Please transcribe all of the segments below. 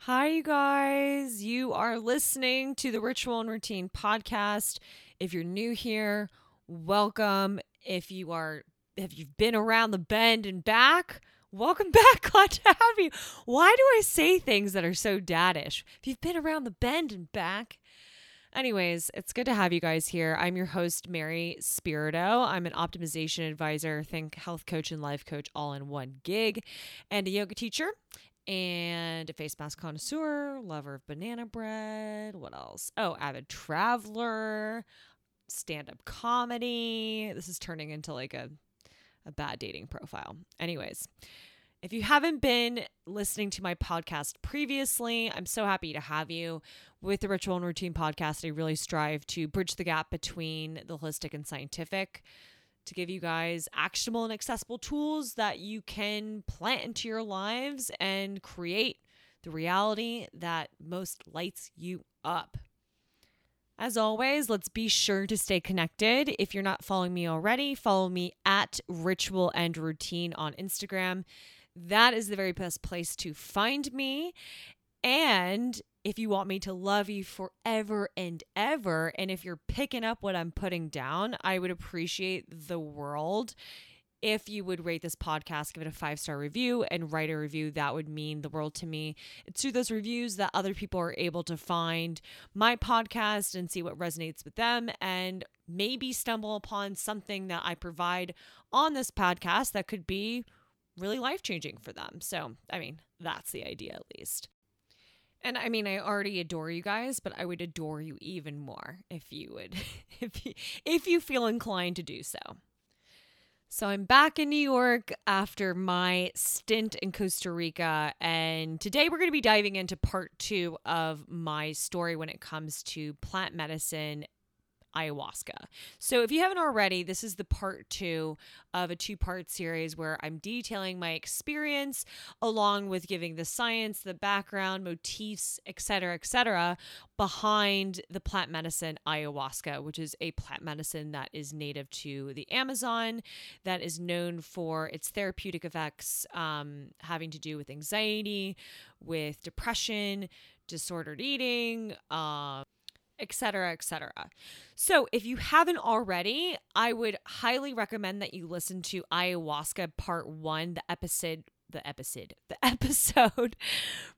Hi, you guys. You are listening to the Ritual and Routine podcast. If you're new here, welcome. If you are, if you've been around the bend and back, welcome back. Glad to have you. Why do I say things that are so daddish? If you've been around the bend and back, Anyways, it's good to have you guys here. I'm your host, Mary Spirito. I'm an optimization advisor, think health coach and life coach all in one gig, and a yoga teacher and a face mask connoisseur, lover of banana bread. What else? Oh, avid traveler, stand up comedy. This is turning into like a, a bad dating profile. Anyways, if you haven't been listening to my podcast previously, I'm so happy to have you. With the Ritual and Routine podcast, I really strive to bridge the gap between the holistic and scientific to give you guys actionable and accessible tools that you can plant into your lives and create the reality that most lights you up. As always, let's be sure to stay connected. If you're not following me already, follow me at Ritual and Routine on Instagram. That is the very best place to find me. And if you want me to love you forever and ever, and if you're picking up what I'm putting down, I would appreciate the world if you would rate this podcast, give it a five star review, and write a review. That would mean the world to me. It's through those reviews that other people are able to find my podcast and see what resonates with them and maybe stumble upon something that I provide on this podcast that could be really life changing for them. So, I mean, that's the idea at least. And I mean, I already adore you guys, but I would adore you even more if you would, if you, if you feel inclined to do so. So I'm back in New York after my stint in Costa Rica, and today we're going to be diving into part two of my story when it comes to plant medicine ayahuasca. So, if you haven't already, this is the part two of a two part series where I'm detailing my experience along with giving the science, the background, motifs, etc., etc., behind the plant medicine ayahuasca, which is a plant medicine that is native to the Amazon, that is known for its therapeutic effects um, having to do with anxiety, with depression, disordered eating. Uh, etc., etc. So, if you haven't already, I would highly recommend that you listen to Ayahuasca Part 1, the episode the episode the episode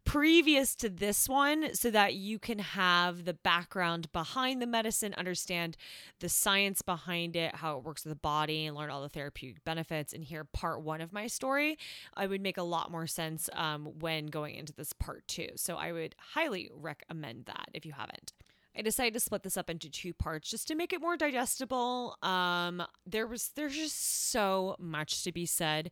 previous to this one so that you can have the background behind the medicine understand the science behind it how it works with the body and learn all the therapeutic benefits and hear part one of my story i would make a lot more sense um, when going into this part two so i would highly recommend that if you haven't I decided to split this up into two parts just to make it more digestible. Um, there was there's just so much to be said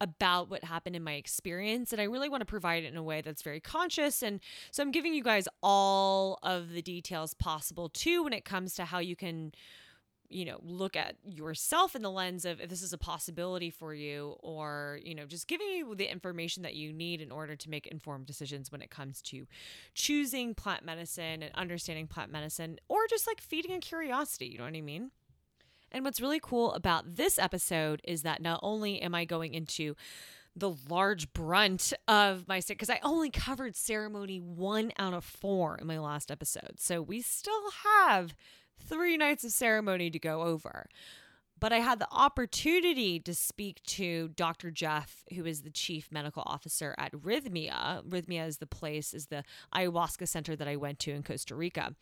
about what happened in my experience and I really want to provide it in a way that's very conscious and so I'm giving you guys all of the details possible too when it comes to how you can you know, look at yourself in the lens of if this is a possibility for you, or, you know, just giving you the information that you need in order to make informed decisions when it comes to choosing plant medicine and understanding plant medicine, or just like feeding a curiosity. You know what I mean? And what's really cool about this episode is that not only am I going into the large brunt of my because I only covered ceremony one out of four in my last episode. So we still have three nights of ceremony to go over. But I had the opportunity to speak to Dr. Jeff, who is the chief medical officer at Rythmia. Rythmia is the place, is the ayahuasca center that I went to in Costa Rica.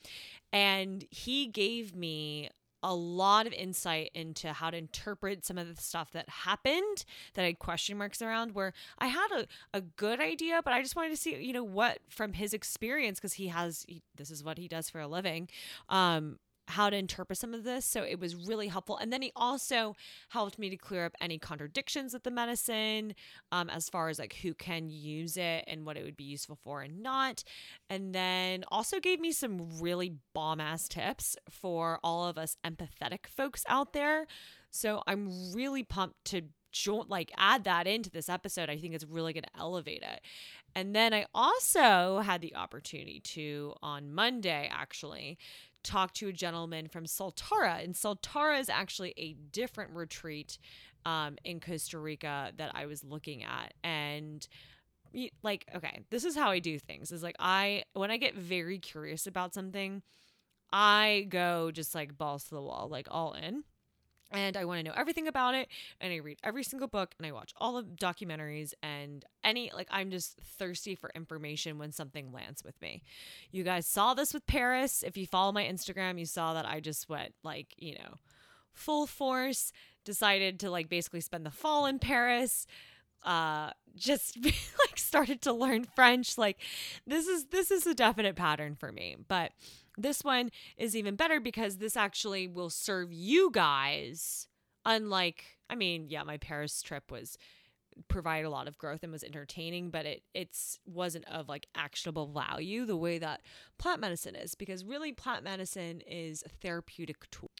And he gave me a lot of insight into how to interpret some of the stuff that happened that I had question marks around where I had a, a good idea, but I just wanted to see, you know, what from his experience, because he has, he, this is what he does for a living, um, how to interpret some of this. So it was really helpful. And then he also helped me to clear up any contradictions with the medicine um, as far as like who can use it and what it would be useful for and not. And then also gave me some really bomb ass tips for all of us empathetic folks out there. So I'm really pumped to jo- like add that into this episode, I think it's really going to elevate it. And then I also had the opportunity to on Monday actually talk to a gentleman from Soltara, and Soltara is actually a different retreat um, in Costa Rica that I was looking at, and like okay this is how i do things is like i when i get very curious about something i go just like balls to the wall like all in and I want to know everything about it. And I read every single book and I watch all the documentaries and any, like, I'm just thirsty for information when something lands with me. You guys saw this with Paris. If you follow my Instagram, you saw that I just went, like, you know, full force, decided to, like, basically spend the fall in Paris. Uh, just like started to learn French. Like, this is, this is a definite pattern for me. But, this one is even better because this actually will serve you guys. Unlike, I mean, yeah, my Paris trip was provide a lot of growth and was entertaining, but it it's wasn't of like actionable value the way that plant medicine is because really plant medicine is a therapeutic tool.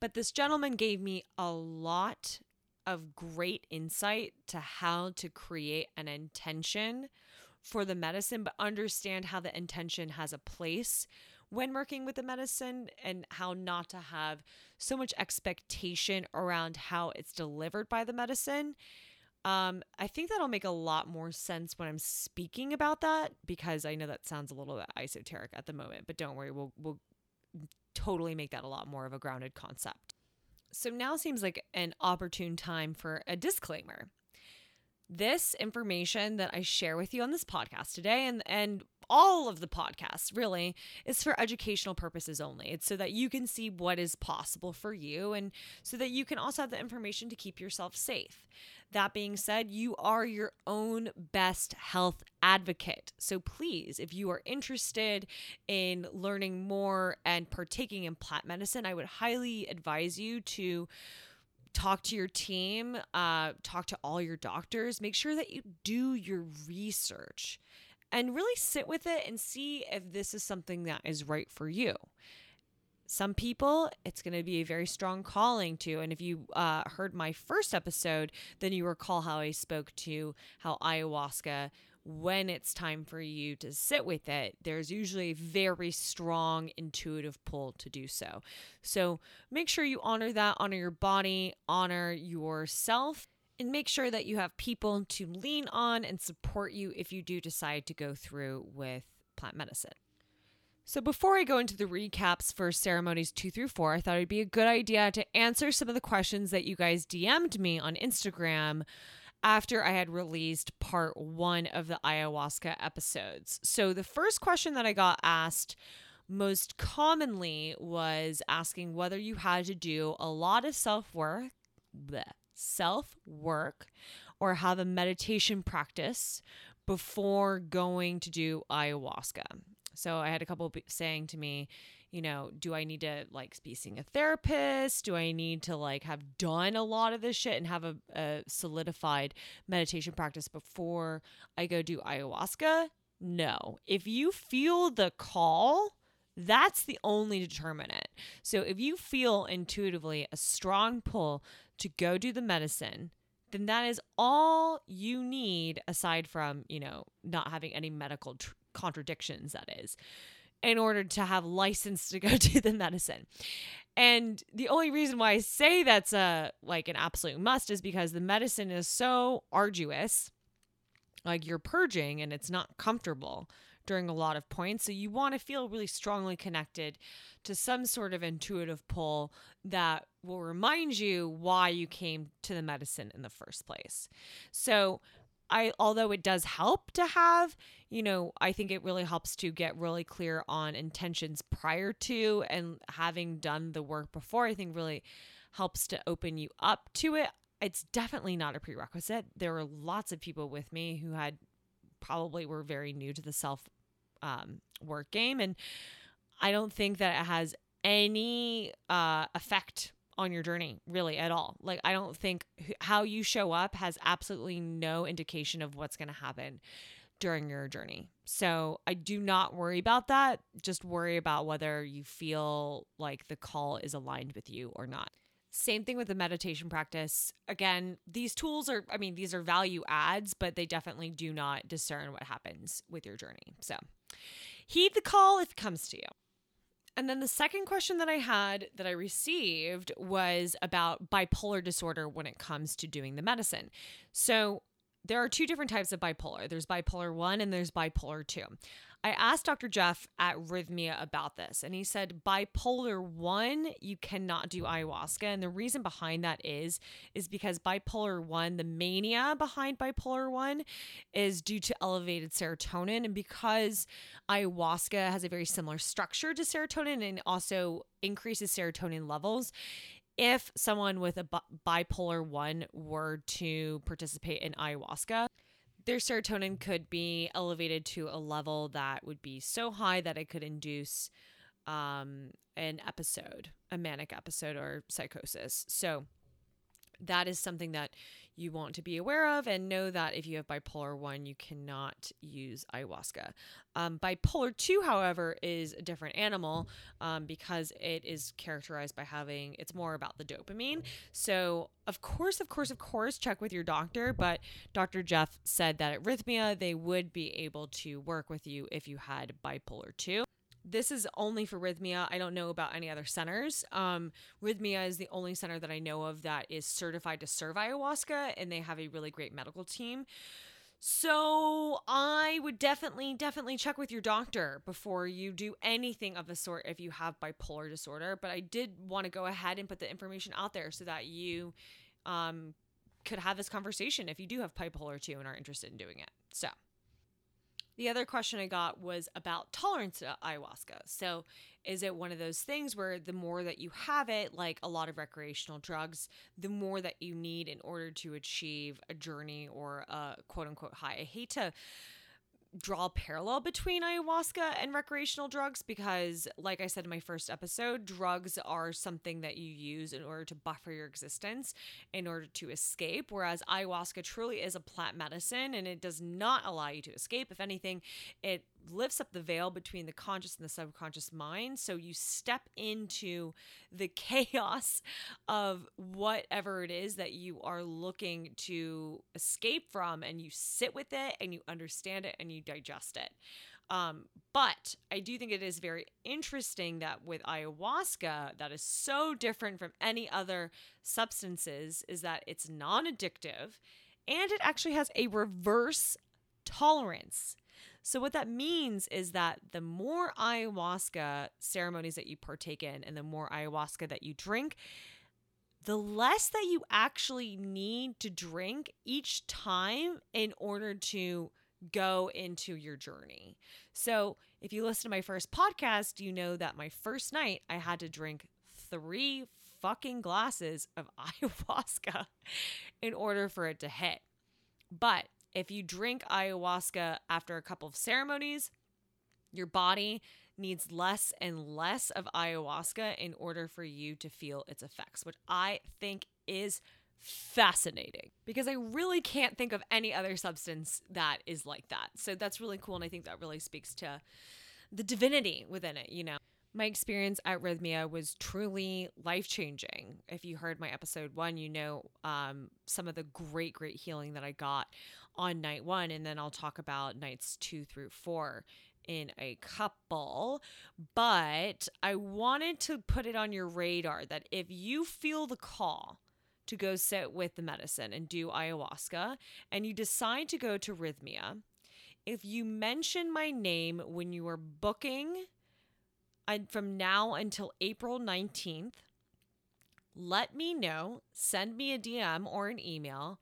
But this gentleman gave me a lot of great insight to how to create an intention for the medicine, but understand how the intention has a place when working with the medicine and how not to have so much expectation around how it's delivered by the medicine. Um, I think that'll make a lot more sense when I'm speaking about that because I know that sounds a little bit esoteric at the moment, but don't worry, we'll we'll totally make that a lot more of a grounded concept. So now seems like an opportune time for a disclaimer. This information that I share with you on this podcast today and and all of the podcasts really is for educational purposes only. It's so that you can see what is possible for you and so that you can also have the information to keep yourself safe. That being said, you are your own best health advocate. So please, if you are interested in learning more and partaking in plant medicine, I would highly advise you to talk to your team, uh, talk to all your doctors, make sure that you do your research and really sit with it and see if this is something that is right for you. Some people, it's going to be a very strong calling to. And if you uh, heard my first episode, then you recall how I spoke to how ayahuasca, when it's time for you to sit with it, there's usually a very strong intuitive pull to do so. So make sure you honor that, honor your body, honor yourself and make sure that you have people to lean on and support you if you do decide to go through with plant medicine. So, before I go into the recaps for ceremonies two through four, I thought it'd be a good idea to answer some of the questions that you guys DM'd me on Instagram after I had released part one of the ayahuasca episodes. So, the first question that I got asked most commonly was asking whether you had to do a lot of self work self work or have a meditation practice before going to do ayahuasca. So I had a couple saying to me, you know, do I need to like be seeing a therapist? Do I need to like have done a lot of this shit and have a, a solidified meditation practice before I go do ayahuasca? No. If you feel the call, that's the only determinant. So if you feel intuitively a strong pull to go do the medicine, then that is all you need aside from, you know, not having any medical tr- contradictions, that is, in order to have license to go do the medicine. And the only reason why I say that's a like an absolute must is because the medicine is so arduous. Like you're purging and it's not comfortable during a lot of points. So you want to feel really strongly connected to some sort of intuitive pull that will remind you why you came to the medicine in the first place. So I although it does help to have, you know, I think it really helps to get really clear on intentions prior to and having done the work before, I think really helps to open you up to it. It's definitely not a prerequisite. There were lots of people with me who had probably were very new to the self um, work game. And I don't think that it has any uh, effect on your journey really at all. Like, I don't think how you show up has absolutely no indication of what's going to happen during your journey. So I do not worry about that. Just worry about whether you feel like the call is aligned with you or not. Same thing with the meditation practice. Again, these tools are, I mean, these are value adds, but they definitely do not discern what happens with your journey. So heed the call if it comes to you. And then the second question that I had that I received was about bipolar disorder when it comes to doing the medicine. So there are two different types of bipolar there's bipolar 1 and there's bipolar 2. I asked Dr. Jeff at Rythmia about this, and he said bipolar 1, you cannot do ayahuasca. And the reason behind that is, is because bipolar 1, the mania behind bipolar 1 is due to elevated serotonin. And because ayahuasca has a very similar structure to serotonin and also increases serotonin levels, if someone with a bipolar 1 were to participate in ayahuasca, their serotonin could be elevated to a level that would be so high that it could induce um, an episode, a manic episode or psychosis. So that is something that you want to be aware of and know that if you have bipolar 1 you cannot use ayahuasca. Um, bipolar 2 however is a different animal um, because it is characterized by having it's more about the dopamine. So of course of course of course check with your doctor but dr jeff said that at rythmia they would be able to work with you if you had bipolar 2 this is only for Rythmia. I don't know about any other centers. Um, Rythmia is the only center that I know of that is certified to serve ayahuasca, and they have a really great medical team. So I would definitely, definitely check with your doctor before you do anything of the sort if you have bipolar disorder. But I did want to go ahead and put the information out there so that you um, could have this conversation if you do have bipolar 2 and are interested in doing it. So. The other question I got was about tolerance to ayahuasca. So, is it one of those things where the more that you have it, like a lot of recreational drugs, the more that you need in order to achieve a journey or a quote unquote high? I hate to draw a parallel between ayahuasca and recreational drugs because like i said in my first episode drugs are something that you use in order to buffer your existence in order to escape whereas ayahuasca truly is a plant medicine and it does not allow you to escape. If anything it lifts up the veil between the conscious and the subconscious mind. So you step into the chaos of whatever it is that you are looking to escape from, and you sit with it and you understand it and you digest it. Um, but I do think it is very interesting that with ayahuasca, that is so different from any other substances, is that it's non addictive and it actually has a reverse tolerance. So, what that means is that the more ayahuasca ceremonies that you partake in and the more ayahuasca that you drink, the less that you actually need to drink each time in order to go into your journey. So, if you listen to my first podcast, you know that my first night I had to drink three fucking glasses of ayahuasca in order for it to hit. But if you drink ayahuasca after a couple of ceremonies, your body needs less and less of ayahuasca in order for you to feel its effects, which I think is fascinating because I really can't think of any other substance that is like that. So that's really cool. And I think that really speaks to the divinity within it, you know. My experience at Rythmia was truly life changing. If you heard my episode one, you know um, some of the great, great healing that I got on night one. And then I'll talk about nights two through four in a couple. But I wanted to put it on your radar that if you feel the call, to go sit with the medicine and do ayahuasca, and you decide to go to Rythmia, if you mention my name when you are booking and from now until April 19th, let me know, send me a DM or an email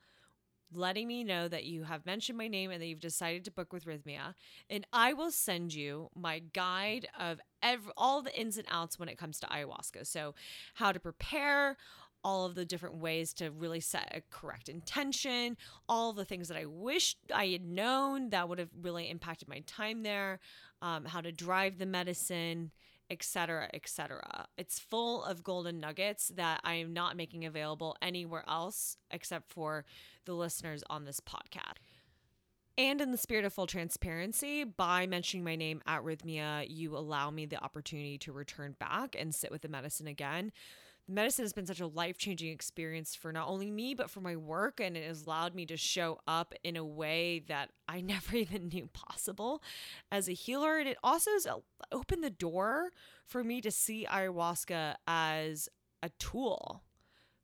letting me know that you have mentioned my name and that you've decided to book with Rythmia. And I will send you my guide of every, all the ins and outs when it comes to ayahuasca. So, how to prepare, all of the different ways to really set a correct intention, all the things that I wish I had known that would have really impacted my time there, um, how to drive the medicine, etc., etc. It's full of golden nuggets that I am not making available anywhere else except for the listeners on this podcast. And in the spirit of full transparency, by mentioning my name at Rythmia, you allow me the opportunity to return back and sit with the medicine again. Medicine has been such a life changing experience for not only me, but for my work. And it has allowed me to show up in a way that I never even knew possible as a healer. And it also has opened the door for me to see ayahuasca as a tool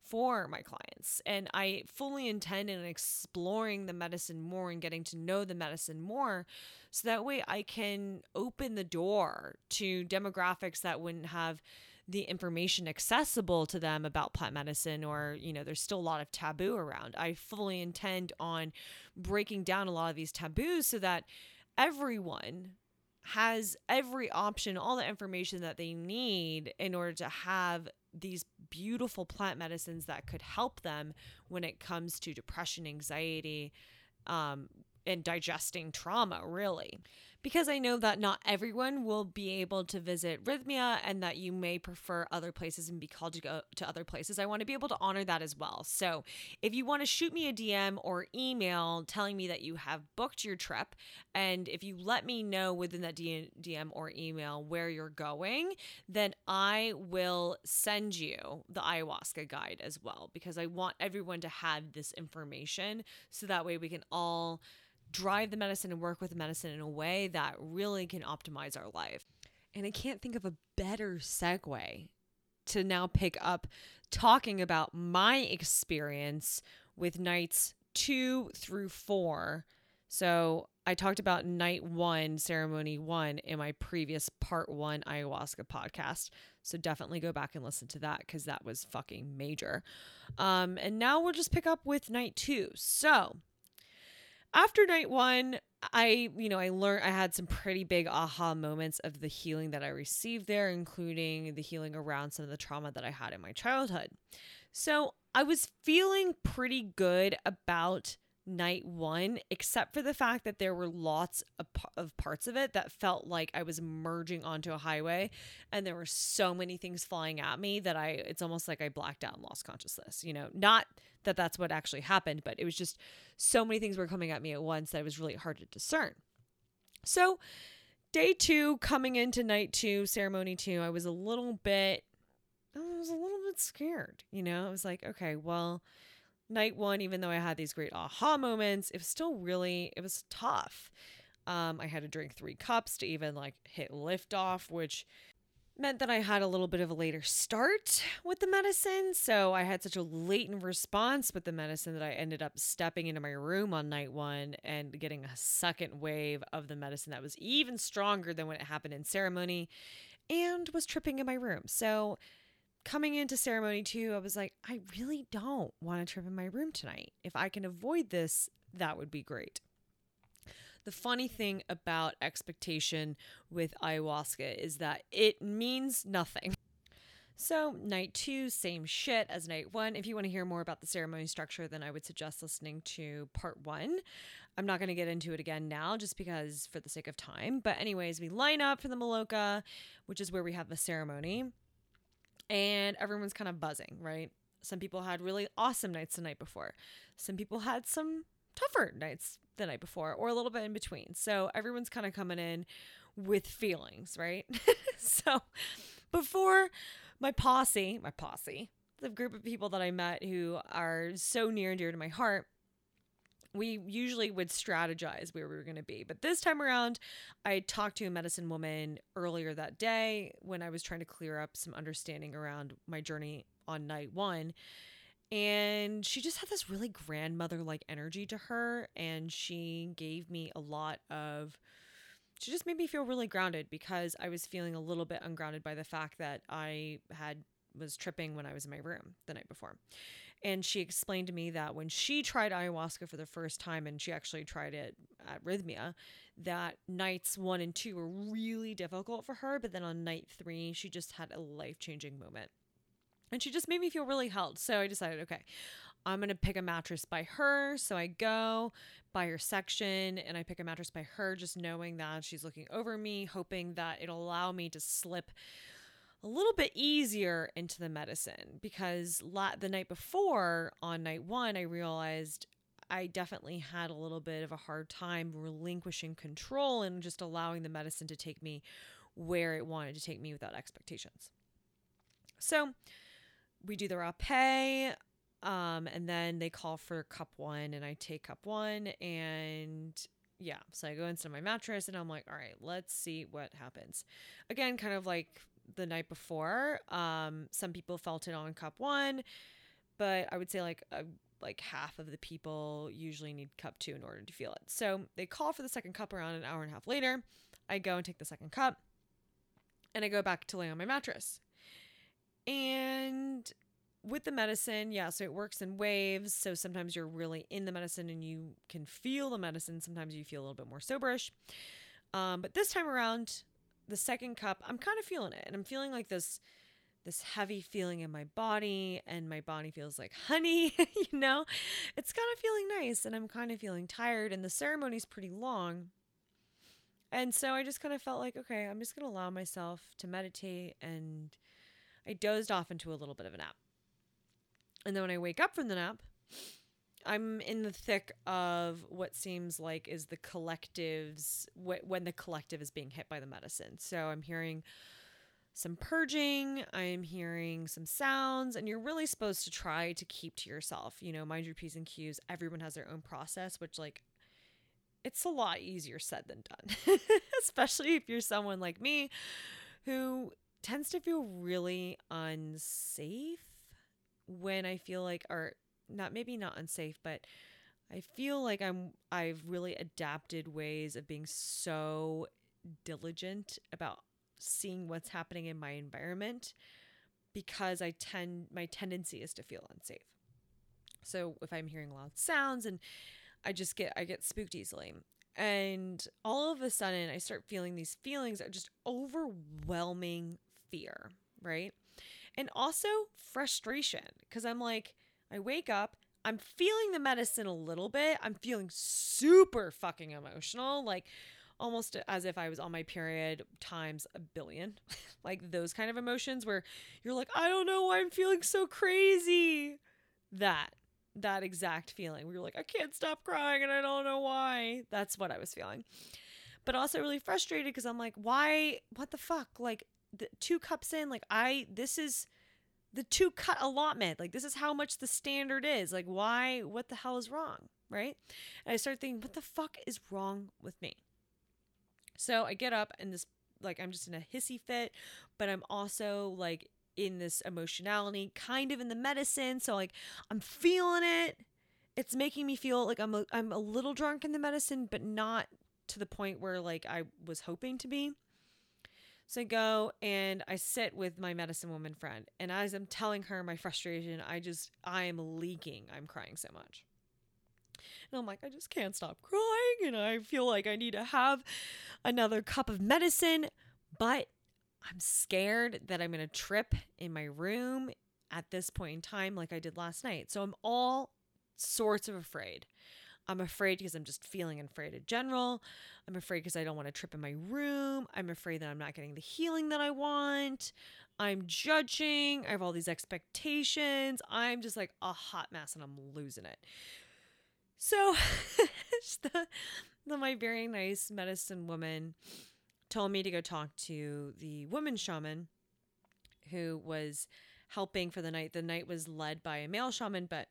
for my clients. And I fully intend in exploring the medicine more and getting to know the medicine more so that way I can open the door to demographics that wouldn't have the information accessible to them about plant medicine or you know there's still a lot of taboo around. I fully intend on breaking down a lot of these taboos so that everyone has every option all the information that they need in order to have these beautiful plant medicines that could help them when it comes to depression anxiety um, and digesting trauma really because I know that not everyone will be able to visit Rythmia and that you may prefer other places and be called to go to other places. I want to be able to honor that as well. So if you want to shoot me a DM or email telling me that you have booked your trip, and if you let me know within that DM or email where you're going, then I will send you the ayahuasca guide as well because I want everyone to have this information so that way we can all drive the medicine and work with the medicine in a way that really can optimize our life. And I can't think of a better segue to now pick up talking about my experience with nights two through four. So I talked about night one, ceremony one, in my previous part one ayahuasca podcast. So definitely go back and listen to that because that was fucking major. Um, and now we'll just pick up with night two. So after night one, I, you know, I learned I had some pretty big aha moments of the healing that I received there, including the healing around some of the trauma that I had in my childhood. So I was feeling pretty good about night one, except for the fact that there were lots of, of parts of it that felt like I was merging onto a highway and there were so many things flying at me that I, it's almost like I blacked out and lost consciousness. You know, not that that's what actually happened, but it was just so many things were coming at me at once that it was really hard to discern. So, day two, coming into night two, ceremony two, I was a little bit, I was a little bit scared. You know, I was like, okay, well, night one, even though I had these great aha moments, it was still really, it was tough. Um, I had to drink three cups to even like hit liftoff, which meant that I had a little bit of a later start with the medicine. So I had such a latent response with the medicine that I ended up stepping into my room on night one and getting a second wave of the medicine that was even stronger than when it happened in ceremony and was tripping in my room. So coming into ceremony two, I was like, I really don't want to trip in my room tonight. If I can avoid this, that would be great. The funny thing about expectation with ayahuasca is that it means nothing. So, night two, same shit as night one. If you want to hear more about the ceremony structure, then I would suggest listening to part one. I'm not going to get into it again now just because for the sake of time. But, anyways, we line up for the Maloka, which is where we have the ceremony, and everyone's kind of buzzing, right? Some people had really awesome nights the night before, some people had some tougher nights the night before or a little bit in between. So everyone's kind of coming in with feelings, right? so before my posse, my posse, the group of people that I met who are so near and dear to my heart, we usually would strategize where we were going to be. But this time around, I talked to a medicine woman earlier that day when I was trying to clear up some understanding around my journey on night one and she just had this really grandmother like energy to her and she gave me a lot of she just made me feel really grounded because I was feeling a little bit ungrounded by the fact that I had was tripping when I was in my room the night before. And she explained to me that when she tried ayahuasca for the first time and she actually tried it at Rythmia, that nights 1 and 2 were really difficult for her, but then on night 3 she just had a life-changing moment. And she just made me feel really held. So I decided, okay, I'm going to pick a mattress by her. So I go by her section and I pick a mattress by her, just knowing that she's looking over me, hoping that it'll allow me to slip a little bit easier into the medicine. Because la- the night before, on night one, I realized I definitely had a little bit of a hard time relinquishing control and just allowing the medicine to take me where it wanted to take me without expectations. So, we do the rapé um, and then they call for cup one and I take cup one and yeah, so I go into my mattress and I'm like, all right, let's see what happens. Again, kind of like the night before. Um, some people felt it on cup one, but I would say like a, like half of the people usually need cup two in order to feel it. So they call for the second cup around an hour and a half later. I go and take the second cup, and I go back to lay on my mattress. And with the medicine, yeah, so it works in waves. So sometimes you're really in the medicine and you can feel the medicine. Sometimes you feel a little bit more soberish. Um, but this time around, the second cup, I'm kind of feeling it, and I'm feeling like this this heavy feeling in my body and my body feels like honey, you know? It's kind of feeling nice and I'm kind of feeling tired and the ceremony's pretty long. And so I just kind of felt like, okay, I'm just going to allow myself to meditate and I dozed off into a little bit of a nap. And then when I wake up from the nap, I'm in the thick of what seems like is the collective's when the collective is being hit by the medicine. So I'm hearing some purging, I'm hearing some sounds, and you're really supposed to try to keep to yourself. You know, mind your P's and Q's. Everyone has their own process, which, like, it's a lot easier said than done, especially if you're someone like me who tends to feel really unsafe when I feel like, or not maybe not unsafe, but I feel like I'm I've really adapted ways of being so diligent about seeing what's happening in my environment because I tend my tendency is to feel unsafe. So if I'm hearing loud sounds and I just get I get spooked easily. And all of a sudden I start feeling these feelings of just overwhelming fear, right? And also frustration because I'm like I wake up, I'm feeling the medicine a little bit. I'm feeling super fucking emotional. Like almost as if I was on my period times a billion. like those kind of emotions where you're like, I don't know why I'm feeling so crazy. That that exact feeling you're like, I can't stop crying and I don't know why. That's what I was feeling. But also really frustrated because I'm like, why what the fuck? Like the two cups in, like I this is the two cut allotment. Like this is how much the standard is. Like why what the hell is wrong? Right? And I start thinking, what the fuck is wrong with me? So I get up and this like I'm just in a hissy fit, but I'm also like in this emotionality, kind of in the medicine. So like I'm feeling it. It's making me feel like I'm a, I'm a little drunk in the medicine, but not to the point where like I was hoping to be. So I go and I sit with my medicine woman friend, and as I'm telling her my frustration, I just I am leaking. I'm crying so much. And I'm like, I just can't stop crying. And I feel like I need to have another cup of medicine. But I'm scared that I'm going to trip in my room at this point in time, like I did last night. So I'm all sorts of afraid. I'm afraid because I'm just feeling afraid in general. I'm afraid because I don't want to trip in my room. I'm afraid that I'm not getting the healing that I want. I'm judging. I have all these expectations. I'm just like a hot mess and I'm losing it. So, the, the, my very nice medicine woman told me to go talk to the woman shaman who was helping for the night. The night was led by a male shaman, but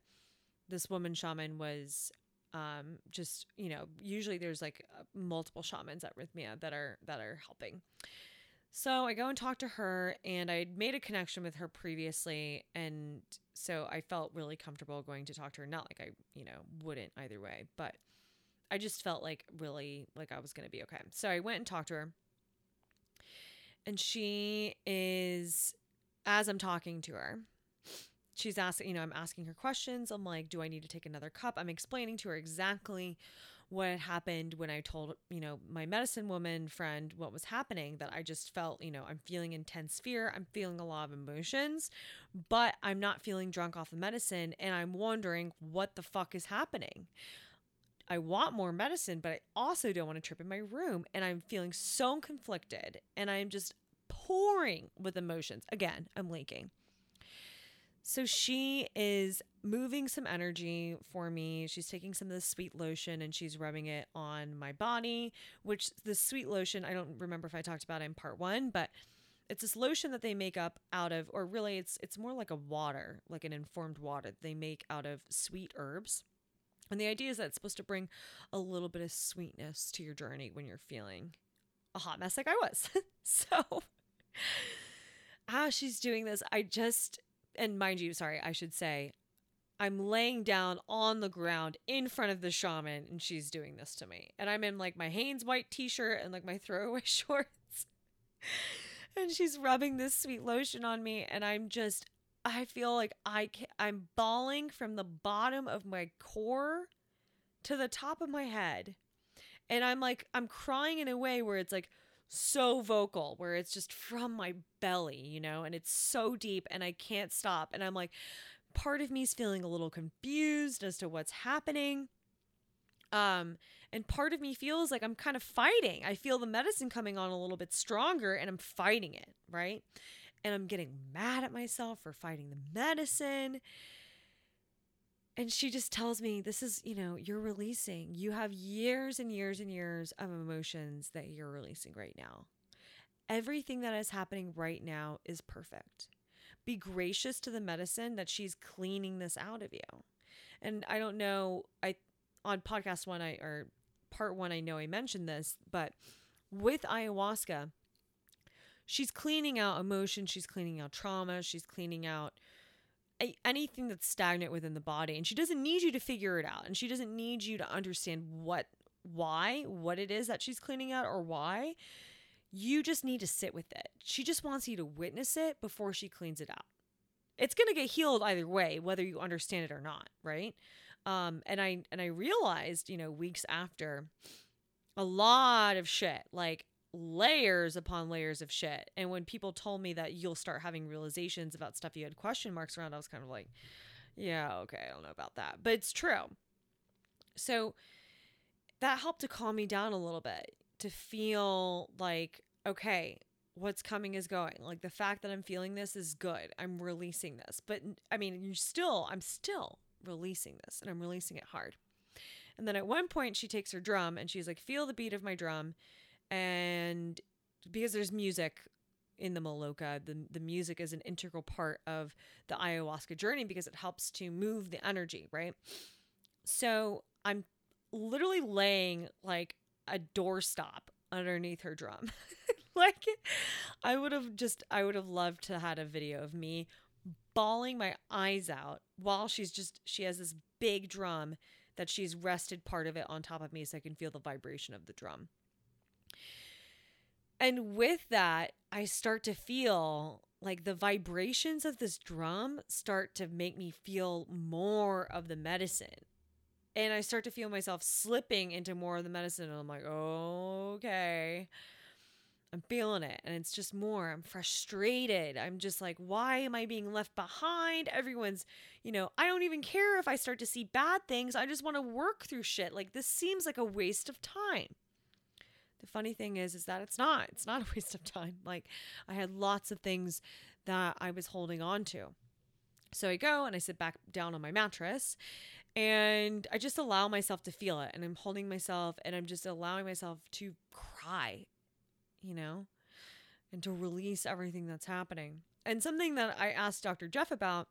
this woman shaman was um, just you know usually there's like uh, multiple shamans at rythmia that are that are helping. So I go and talk to her, and I made a connection with her previously, and so I felt really comfortable going to talk to her. Not like I, you know, wouldn't either way, but I just felt like really like I was to be okay. So I went and talked to her, and she is, as I'm talking to her, she's asking, you know, I'm asking her questions. I'm like, do I need to take another cup? I'm explaining to her exactly what happened when I told, you know, my medicine woman friend what was happening, that I just felt, you know, I'm feeling intense fear. I'm feeling a lot of emotions, but I'm not feeling drunk off the medicine. And I'm wondering what the fuck is happening. I want more medicine, but I also don't want to trip in my room. And I'm feeling so conflicted and I'm just pouring with emotions. Again, I'm leaking. So she is moving some energy for me. She's taking some of the sweet lotion and she's rubbing it on my body, which the sweet lotion, I don't remember if I talked about it in part one, but it's this lotion that they make up out of or really it's it's more like a water like an informed water they make out of sweet herbs. And the idea is that it's supposed to bring a little bit of sweetness to your journey when you're feeling a hot mess like i was. So as she's doing this. I just and mind you sorry i should say i'm laying down on the ground in front of the shaman and she's doing this to me. And i'm in like my hanes white t-shirt and like my throwaway shorts. And she's rubbing this sweet lotion on me and i'm just i feel like i can, i'm bawling from the bottom of my core to the top of my head. And i'm like i'm crying in a way where it's like so vocal where it's just from my belly you know and it's so deep and i can't stop and i'm like part of me is feeling a little confused as to what's happening um and part of me feels like I'm kind of fighting. I feel the medicine coming on a little bit stronger and I'm fighting it, right? And I'm getting mad at myself for fighting the medicine. And she just tells me, This is, you know, you're releasing. You have years and years and years of emotions that you're releasing right now. Everything that is happening right now is perfect. Be gracious to the medicine that she's cleaning this out of you. And I don't know, I on podcast one I or part one, I know I mentioned this, but with ayahuasca, she's cleaning out emotion, she's cleaning out trauma, she's cleaning out anything that's stagnant within the body. And she doesn't need you to figure it out. And she doesn't need you to understand what, why, what it is that she's cleaning out or why. You just need to sit with it. She just wants you to witness it before she cleans it out. It's going to get healed either way, whether you understand it or not, right? Um, and I and I realized, you know, weeks after, a lot of shit, like layers upon layers of shit. And when people told me that you'll start having realizations about stuff you had question marks around, I was kind of like, yeah, okay, I don't know about that, but it's true. So that helped to calm me down a little bit to feel like, okay, what's coming is going. Like the fact that I'm feeling this is good. I'm releasing this. But I mean, you still, I'm still releasing this and I'm releasing it hard. And then at one point, she takes her drum and she's like, feel the beat of my drum. And because there's music in the Maloka, the, the music is an integral part of the ayahuasca journey because it helps to move the energy, right? So I'm literally laying like a doorstop underneath her drum. like I would have just I would have loved to had a video of me bawling my eyes out while she's just she has this big drum that she's rested part of it on top of me so I can feel the vibration of the drum. And with that, I start to feel like the vibrations of this drum start to make me feel more of the medicine. And I start to feel myself slipping into more of the medicine. And I'm like, okay. I'm feeling it. And it's just more. I'm frustrated. I'm just like, why am I being left behind? Everyone's, you know, I don't even care if I start to see bad things. I just want to work through shit. Like this seems like a waste of time. The funny thing is, is that it's not. It's not a waste of time. Like I had lots of things that I was holding on to. So I go and I sit back down on my mattress and I just allow myself to feel it. And I'm holding myself and I'm just allowing myself to cry you know, and to release everything that's happening. And something that I asked Dr. Jeff about,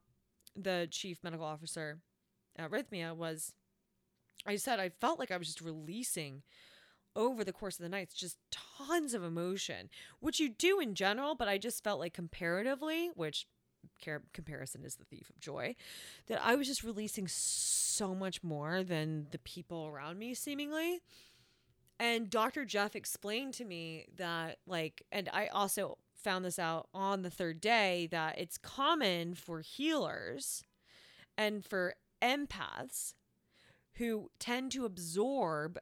the chief medical officer at Rythmia, was I said I felt like I was just releasing over the course of the nights just tons of emotion, which you do in general, but I just felt like comparatively, which comparison is the thief of joy, that I was just releasing so much more than the people around me seemingly. And Dr. Jeff explained to me that, like, and I also found this out on the third day that it's common for healers and for empaths who tend to absorb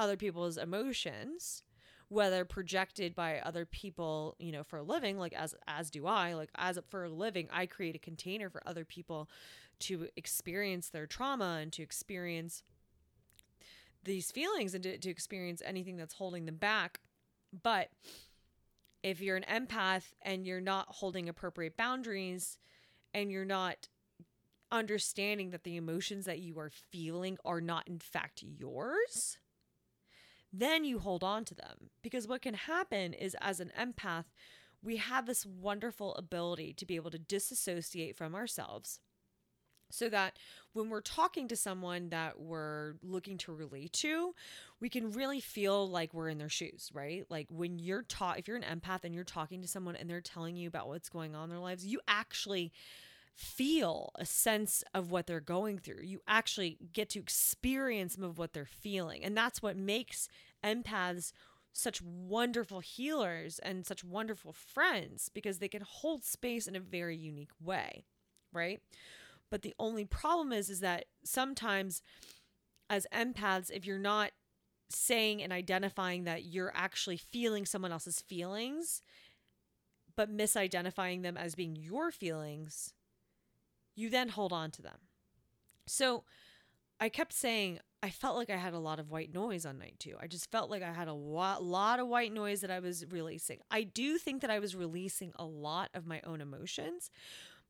other people's emotions whether projected by other people you know for a living like as as do i like as for a living i create a container for other people to experience their trauma and to experience these feelings and to, to experience anything that's holding them back. But if you're an empath and you're not holding appropriate boundaries and you're not understanding that the emotions that you are feeling are not in fact yours, then you hold on to them. Because what can happen is as an empath, we have this wonderful ability to be able to disassociate from ourselves so that when we're talking to someone that we're looking to relate to, we can really feel like we're in their shoes, right? Like when you're taught, if you're an empath and you're talking to someone and they're telling you about what's going on in their lives, you actually feel a sense of what they're going through. You actually get to experience some of what they're feeling. And that's what makes empaths such wonderful healers and such wonderful friends because they can hold space in a very unique way, right? But the only problem is is that sometimes as empaths if you're not saying and identifying that you're actually feeling someone else's feelings but misidentifying them as being your feelings, you then hold on to them. So I kept saying, I felt like I had a lot of white noise on night two. I just felt like I had a lot, lot of white noise that I was releasing. I do think that I was releasing a lot of my own emotions,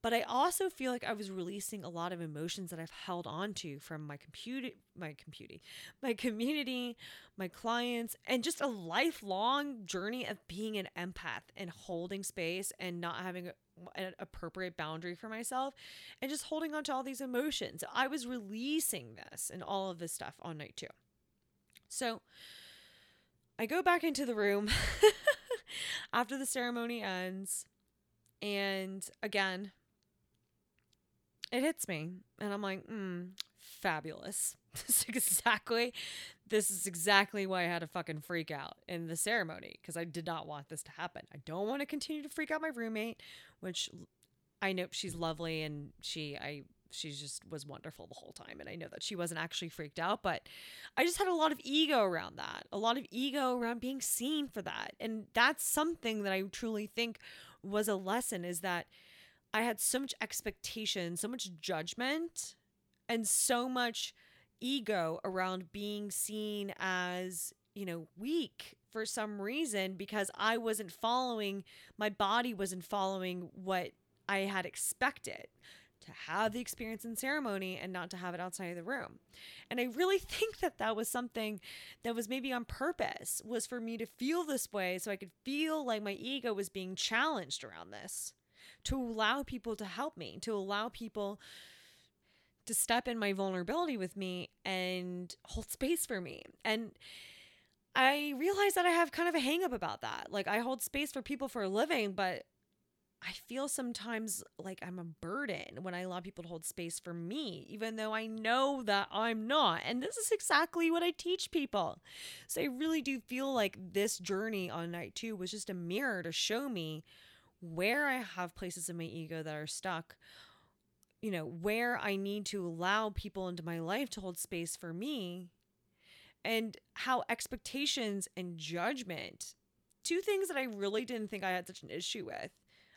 but I also feel like I was releasing a lot of emotions that I've held on to from my computer, my computer, my community, my clients, and just a lifelong journey of being an empath and holding space and not having an appropriate boundary for myself and just holding on to all these emotions. I was releasing this and all of this stuff on night two. So I go back into the room after the ceremony ends. And again, it hits me and i'm like mm, fabulous. This is exactly this is exactly why i had a fucking freak out in the ceremony because i did not want this to happen. I don't want to continue to freak out my roommate which i know she's lovely and she i she just was wonderful the whole time and i know that she wasn't actually freaked out but i just had a lot of ego around that a lot of ego around being seen for that and that's something that i truly think was a lesson is that I had so much expectation, so much judgment, and so much ego around being seen as, you know, weak for some reason because I wasn't following, my body wasn't following what I had expected to have the experience in ceremony and not to have it outside of the room. And I really think that that was something that was maybe on purpose was for me to feel this way so I could feel like my ego was being challenged around this to allow people to help me, to allow people to step in my vulnerability with me and hold space for me. And I realize that I have kind of a hangup about that. Like I hold space for people for a living, but I feel sometimes like I'm a burden when I allow people to hold space for me, even though I know that I'm not. And this is exactly what I teach people. So I really do feel like this journey on night two was just a mirror to show me where I have places in my ego that are stuck, you know, where I need to allow people into my life to hold space for me, and how expectations and judgment, two things that I really didn't think I had such an issue with,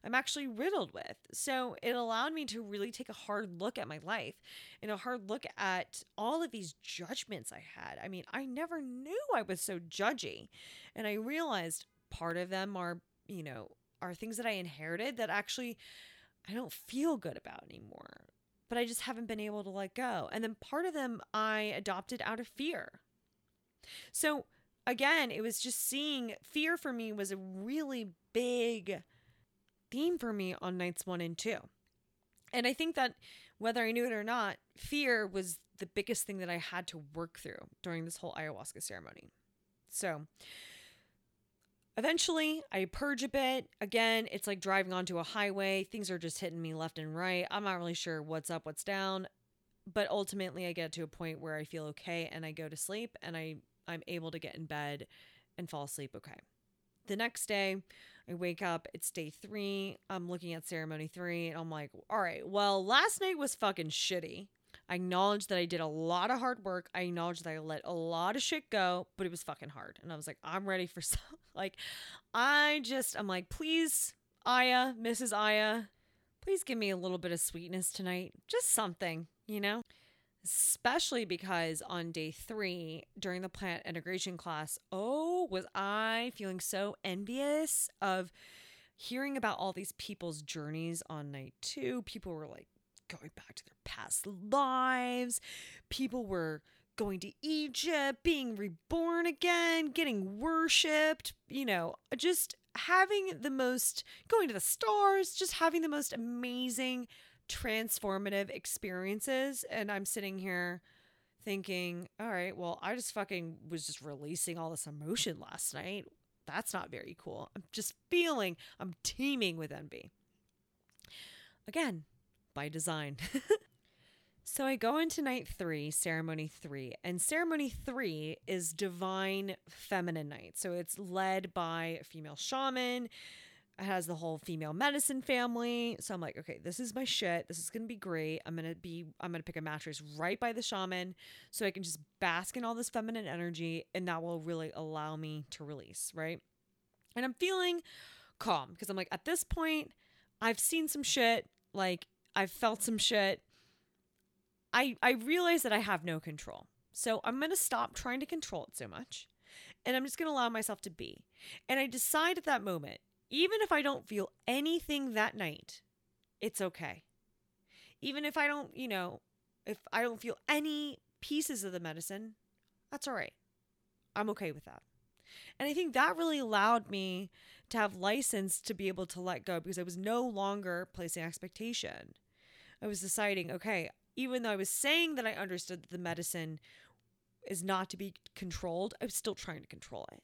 I'm actually riddled with. So it allowed me to really take a hard look at my life and a hard look at all of these judgments I had. I mean, I never knew I was so judgy. And I realized part of them are, you know, are things that I inherited that actually I don't feel good about anymore. But I just haven't been able to let go. And then part of them I adopted out of fear. So again, it was just seeing fear for me was a really big theme for me on nights one and two. And I think that whether I knew it or not, fear was the biggest thing that I had to work through during this whole ayahuasca ceremony. So, Eventually, I purge a bit. Again, it's like driving onto a highway. Things are just hitting me left and right. I'm not really sure what's up, what's down. But ultimately, I get to a point where I feel okay and I go to sleep and I, I'm able to get in bed and fall asleep okay. The next day, I wake up, it's day three. I'm looking at ceremony three, and I'm like, all right, well, last night was fucking shitty. I acknowledge that I did a lot of hard work. I acknowledge that I let a lot of shit go, but it was fucking hard. And I was like, I'm ready for some. Like, I just, I'm like, please, Aya, Mrs. Aya, please give me a little bit of sweetness tonight. Just something, you know? Especially because on day three, during the plant integration class, oh, was I feeling so envious of hearing about all these people's journeys on night two. People were like, going back to their past lives. People were going to Egypt, being reborn again, getting worshiped, you know, just having the most, going to the stars, just having the most amazing, transformative experiences. And I'm sitting here thinking, all right, well, I just fucking was just releasing all this emotion last night. That's not very cool. I'm just feeling, I'm teeming with envy. Again, by design. so I go into night three, ceremony three, and ceremony three is divine feminine night. So it's led by a female shaman. It has the whole female medicine family. So I'm like, okay, this is my shit. This is gonna be great. I'm gonna be I'm gonna pick a mattress right by the shaman so I can just bask in all this feminine energy and that will really allow me to release, right? And I'm feeling calm because I'm like, at this point, I've seen some shit. Like I've felt some shit. I I realize that I have no control. So I'm going to stop trying to control it so much. And I'm just going to allow myself to be. And I decide at that moment, even if I don't feel anything that night, it's okay. Even if I don't, you know, if I don't feel any pieces of the medicine, that's all right. I'm okay with that. And I think that really allowed me to have license to be able to let go because I was no longer placing expectation. I was deciding, okay, even though I was saying that I understood that the medicine is not to be controlled, I was still trying to control it.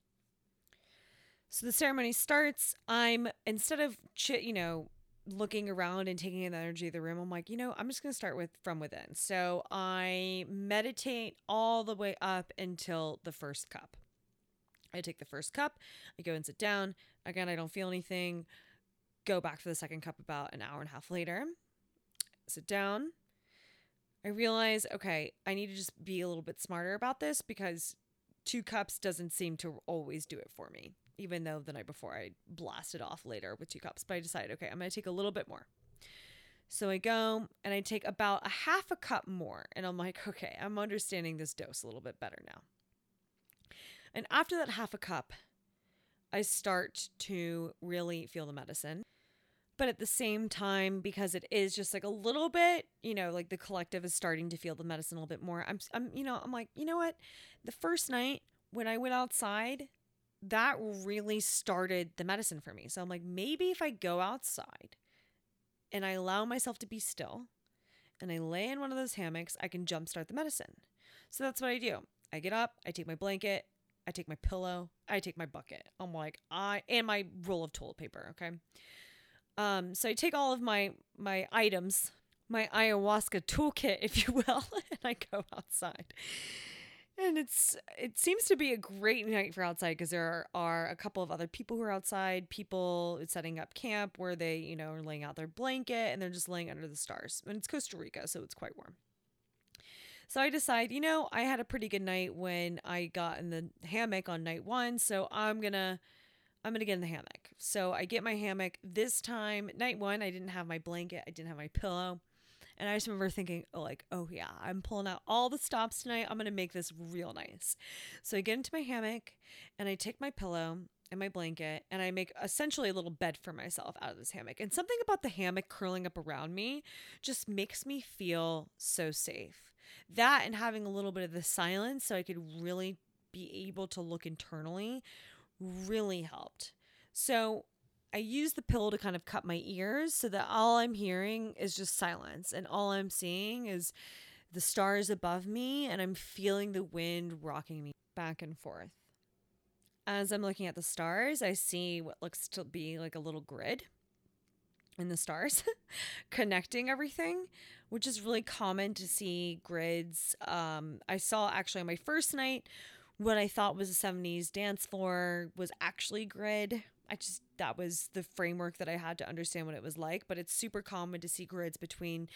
So the ceremony starts. I'm instead of ch- you know looking around and taking in the energy of the room, I'm like, you know, I'm just going to start with from within. So I meditate all the way up until the first cup. I take the first cup, I go and sit down. Again, I don't feel anything. Go back for the second cup about an hour and a half later. Sit down. I realize, okay, I need to just be a little bit smarter about this because two cups doesn't seem to always do it for me, even though the night before I blasted off later with two cups. But I decided, okay, I'm going to take a little bit more. So I go and I take about a half a cup more. And I'm like, okay, I'm understanding this dose a little bit better now. And after that half a cup, I start to really feel the medicine. But at the same time, because it is just like a little bit, you know, like the collective is starting to feel the medicine a little bit more. I'm, I'm, you know, I'm like, you know what? The first night when I went outside, that really started the medicine for me. So I'm like, maybe if I go outside and I allow myself to be still and I lay in one of those hammocks, I can jumpstart the medicine. So that's what I do. I get up, I take my blanket, I take my pillow, I take my bucket. I'm like, I and my roll of toilet paper, okay? Um, so I take all of my my items, my ayahuasca toolkit, if you will, and I go outside. And it's it seems to be a great night for outside because there are, are a couple of other people who are outside, people setting up camp where they, you know, are laying out their blanket and they're just laying under the stars. And it's Costa Rica, so it's quite warm. So I decide, you know, I had a pretty good night when I got in the hammock on night one, so I'm gonna I'm gonna get in the hammock. So I get my hammock. This time, night one, I didn't have my blanket, I didn't have my pillow. And I just remember thinking, oh, like, oh yeah, I'm pulling out all the stops tonight. I'm gonna make this real nice. So I get into my hammock and I take my pillow and my blanket and I make essentially a little bed for myself out of this hammock. And something about the hammock curling up around me just makes me feel so safe that and having a little bit of the silence so I could really be able to look internally really helped. So I use the pillow to kind of cut my ears so that all I'm hearing is just silence and all I'm seeing is the stars above me and I'm feeling the wind rocking me back and forth. As I'm looking at the stars, I see what looks to be like a little grid in the stars connecting everything which is really common to see grids um, i saw actually on my first night what i thought was a 70s dance floor was actually grid. I just that was the framework that i had to understand what it was like but it's super common to see grids between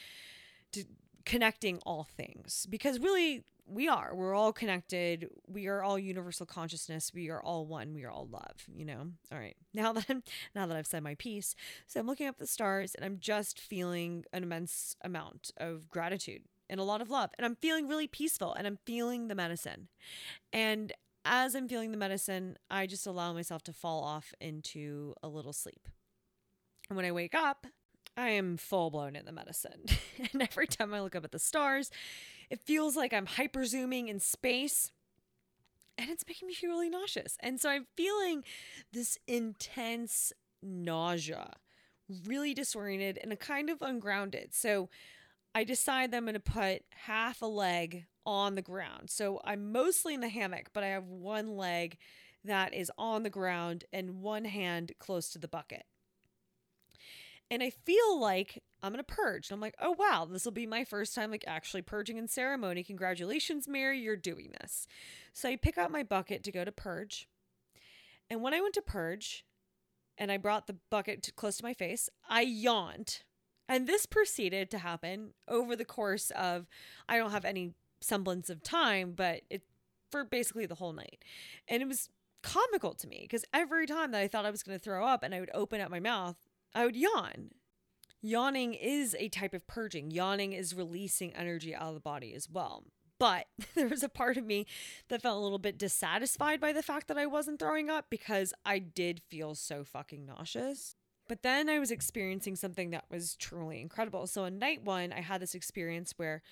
to, connecting all things because really we are we're all connected. We are all universal consciousness. We are all one. We are all love you know? All right. Now that I'm, now that i've said my piece so i'm looking up the stars and i'm just feeling an immense amount of gratitude and a lot of love and i'm feeling really peaceful and i'm feeling the medicine and as i'm feeling the medicine i just allow myself to fall off into a little sleep and when i wake up I am full blown in the medicine. and every time I look up at the stars, it feels like I'm hyper zooming in space. and it's making me feel really nauseous. And so I'm feeling this intense nausea, really disoriented and kind of ungrounded. So I decide that I'm going to put half a leg on the ground. So I'm mostly in the hammock, but I have one leg that is on the ground and one hand close to the bucket. And I feel like I'm going to purge. And I'm like, oh, wow, this will be my first time like actually purging in ceremony. Congratulations, Mary, you're doing this. So I pick up my bucket to go to purge. And when I went to purge and I brought the bucket to, close to my face, I yawned. And this proceeded to happen over the course of, I don't have any semblance of time, but it for basically the whole night. And it was comical to me because every time that I thought I was going to throw up and I would open up my mouth, I would yawn. Yawning is a type of purging. Yawning is releasing energy out of the body as well. But there was a part of me that felt a little bit dissatisfied by the fact that I wasn't throwing up because I did feel so fucking nauseous. But then I was experiencing something that was truly incredible. So on night one, I had this experience where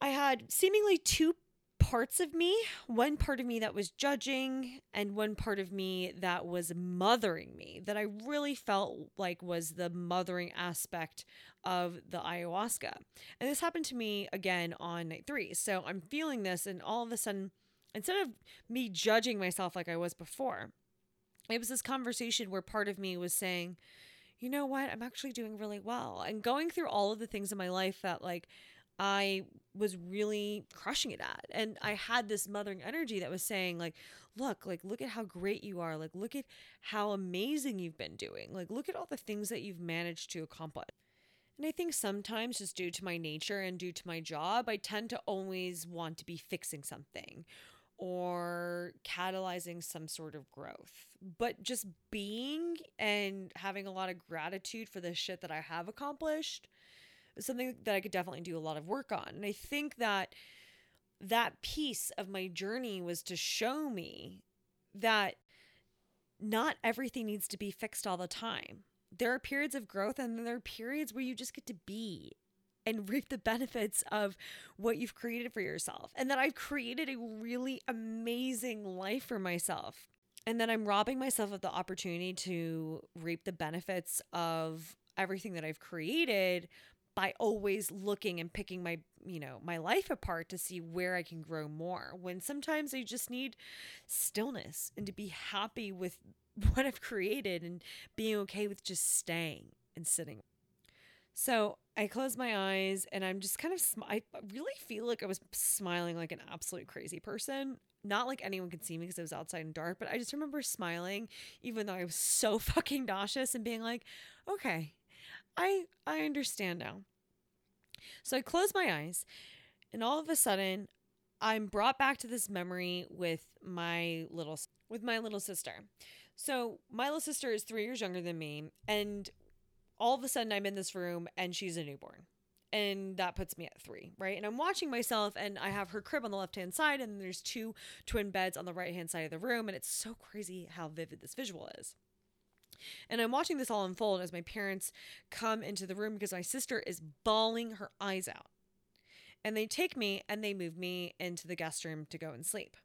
I had seemingly two parts of me one part of me that was judging and one part of me that was mothering me that i really felt like was the mothering aspect of the ayahuasca and this happened to me again on night three so i'm feeling this and all of a sudden instead of me judging myself like i was before it was this conversation where part of me was saying you know what i'm actually doing really well and going through all of the things in my life that like I was really crushing it at. And I had this mothering energy that was saying, like, look, like, look at how great you are. Like, look at how amazing you've been doing. Like, look at all the things that you've managed to accomplish. And I think sometimes, just due to my nature and due to my job, I tend to always want to be fixing something or catalyzing some sort of growth. But just being and having a lot of gratitude for the shit that I have accomplished is something that I could definitely do a lot of work on. And I think that that piece of my journey was to show me that not everything needs to be fixed all the time. There are periods of growth and then there are periods where you just get to be and reap the benefits of what you've created for yourself. And that I've created a really amazing life for myself. And that I'm robbing myself of the opportunity to reap the benefits of everything that I've created by always looking and picking my you know my life apart to see where i can grow more when sometimes i just need stillness and to be happy with what i've created and being okay with just staying and sitting so i close my eyes and i'm just kind of sm- i really feel like i was smiling like an absolute crazy person not like anyone could see me because I was outside in dark, but I just remember smiling, even though I was so fucking nauseous and being like, okay, I I understand now. So I close my eyes and all of a sudden I'm brought back to this memory with my little with my little sister. So my little sister is 3 years younger than me and all of a sudden I'm in this room and she's a newborn. And that puts me at 3, right? And I'm watching myself and I have her crib on the left-hand side and there's two twin beds on the right-hand side of the room and it's so crazy how vivid this visual is. And I'm watching this all unfold as my parents come into the room because my sister is bawling her eyes out. And they take me and they move me into the guest room to go and sleep.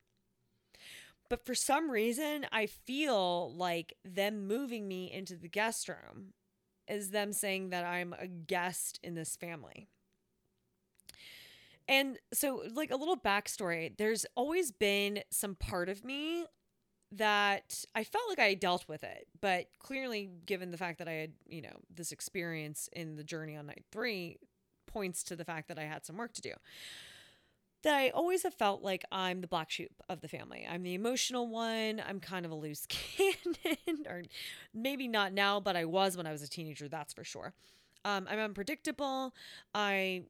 But for some reason, I feel like them moving me into the guest room is them saying that I'm a guest in this family. And so, like a little backstory, there's always been some part of me that I felt like I dealt with it, but clearly, given the fact that I had, you know, this experience in the journey on night three, points to the fact that I had some work to do. That I always have felt like I'm the black sheep of the family. I'm the emotional one. I'm kind of a loose cannon, or maybe not now, but I was when I was a teenager, that's for sure. Um, I'm unpredictable. I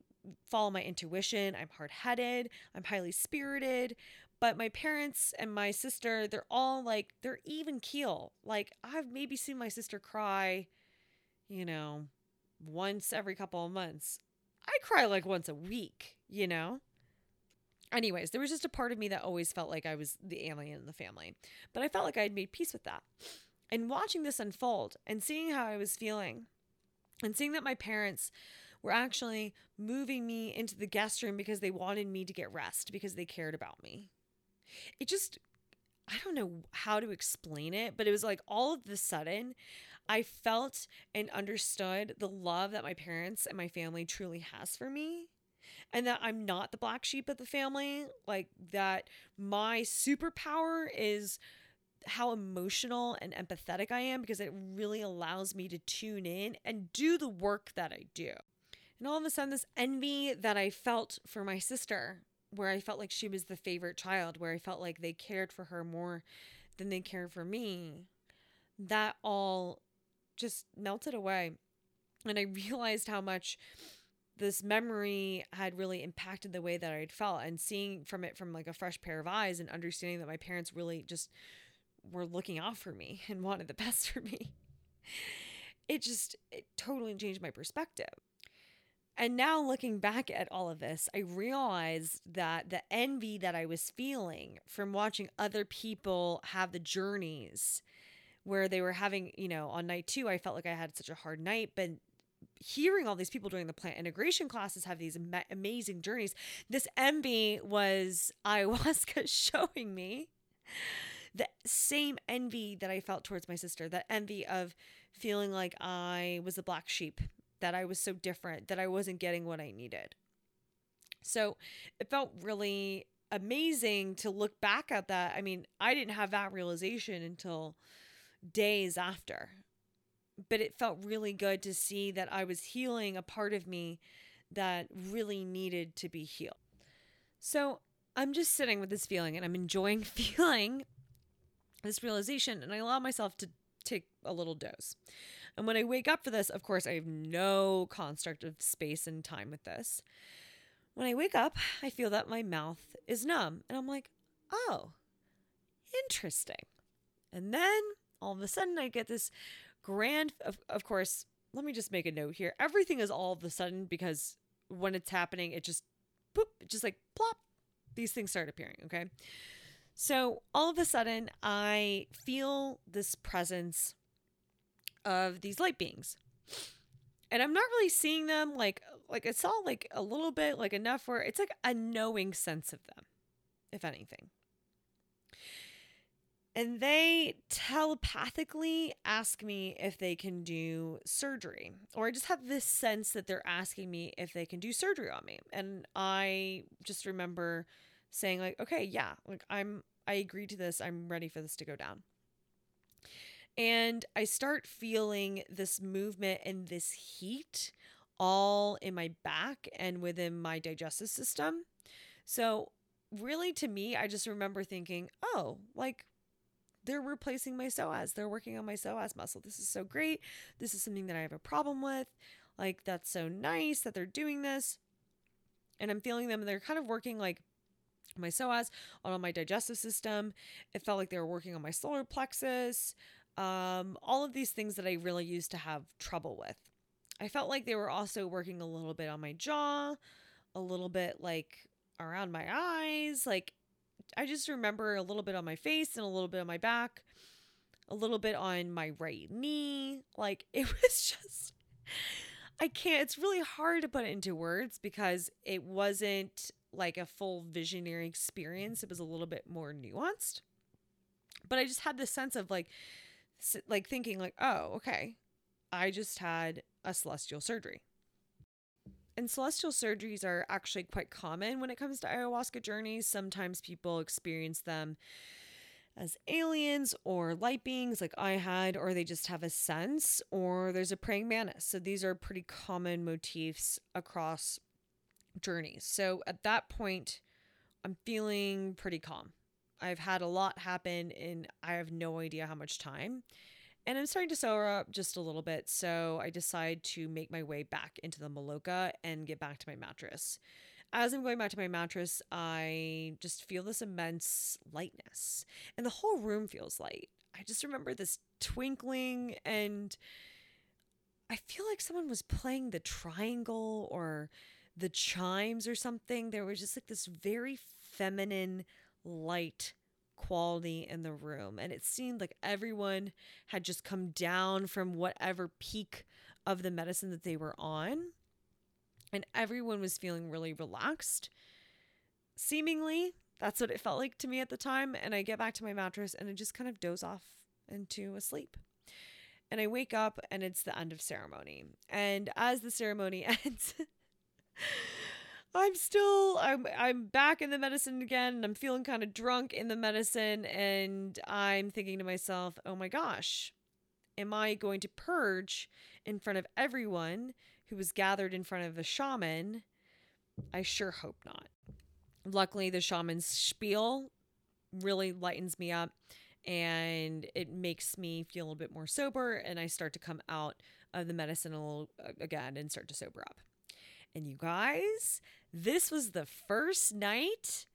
follow my intuition. I'm hard headed. I'm highly spirited. But my parents and my sister, they're all like, they're even keel. Like, I've maybe seen my sister cry, you know, once every couple of months. I cry like once a week, you know? Anyways, there was just a part of me that always felt like I was the alien in the family. But I felt like I had made peace with that. And watching this unfold and seeing how I was feeling and seeing that my parents were actually moving me into the guest room because they wanted me to get rest because they cared about me it just I don't know how to explain it, but it was like all of the sudden I felt and understood the love that my parents and my family truly has for me. And that I'm not the black sheep of the family. Like, that my superpower is how emotional and empathetic I am because it really allows me to tune in and do the work that I do. And all of a sudden, this envy that I felt for my sister, where I felt like she was the favorite child, where I felt like they cared for her more than they cared for me, that all just melted away. And I realized how much this memory had really impacted the way that I'd felt and seeing from it from like a fresh pair of eyes and understanding that my parents really just were looking out for me and wanted the best for me. It just it totally changed my perspective. And now looking back at all of this, I realized that the envy that I was feeling from watching other people have the journeys where they were having, you know, on night two, I felt like I had such a hard night, but hearing all these people doing the plant integration classes have these ama- amazing journeys. This envy was ayahuasca showing me the same envy that I felt towards my sister, that envy of feeling like I was a black sheep, that I was so different, that I wasn't getting what I needed. So it felt really amazing to look back at that. I mean, I didn't have that realization until days after. But it felt really good to see that I was healing a part of me that really needed to be healed. So I'm just sitting with this feeling and I'm enjoying feeling this realization, and I allow myself to take a little dose. And when I wake up for this, of course, I have no construct of space and time with this. When I wake up, I feel that my mouth is numb, and I'm like, oh, interesting. And then all of a sudden I get this grand of, of course, let me just make a note here. Everything is all of a sudden because when it's happening, it just poop, just like plop, these things start appearing, okay? So all of a sudden I feel this presence of these light beings. And I'm not really seeing them like like it's all like a little bit like enough where it's like a knowing sense of them, if anything and they telepathically ask me if they can do surgery or i just have this sense that they're asking me if they can do surgery on me and i just remember saying like okay yeah like i'm i agree to this i'm ready for this to go down. And i start feeling this movement and this heat all in my back and within my digestive system. So really to me i just remember thinking oh like they're replacing my psoas. They're working on my psoas muscle. This is so great. This is something that I have a problem with. Like, that's so nice that they're doing this. And I'm feeling them. And They're kind of working like my psoas on my digestive system. It felt like they were working on my solar plexus. Um, all of these things that I really used to have trouble with. I felt like they were also working a little bit on my jaw, a little bit like around my eyes. Like I just remember a little bit on my face and a little bit on my back, a little bit on my right knee. Like it was just I can't it's really hard to put it into words because it wasn't like a full visionary experience. It was a little bit more nuanced. But I just had this sense of like like thinking like, "Oh, okay. I just had a celestial surgery." And celestial surgeries are actually quite common when it comes to ayahuasca journeys. Sometimes people experience them as aliens or light beings like I had, or they just have a sense, or there's a praying mantis. So these are pretty common motifs across journeys. So at that point, I'm feeling pretty calm. I've had a lot happen and I have no idea how much time and I'm starting to sober up just a little bit. So I decide to make my way back into the Maloka and get back to my mattress. As I'm going back to my mattress, I just feel this immense lightness, and the whole room feels light. I just remember this twinkling, and I feel like someone was playing the triangle or the chimes or something. There was just like this very feminine light quality in the room. And it seemed like everyone had just come down from whatever peak of the medicine that they were on. And everyone was feeling really relaxed, seemingly. That's what it felt like to me at the time. And I get back to my mattress and I just kind of doze off into a sleep. And I wake up and it's the end of ceremony. And as the ceremony ends, I'm still I'm I'm back in the medicine again and I'm feeling kind of drunk in the medicine and I'm thinking to myself, "Oh my gosh, am I going to purge in front of everyone who was gathered in front of the shaman?" I sure hope not. Luckily, the shaman's spiel really lightens me up and it makes me feel a little bit more sober and I start to come out of the medicine a little uh, again and start to sober up. And you guys, this was the first night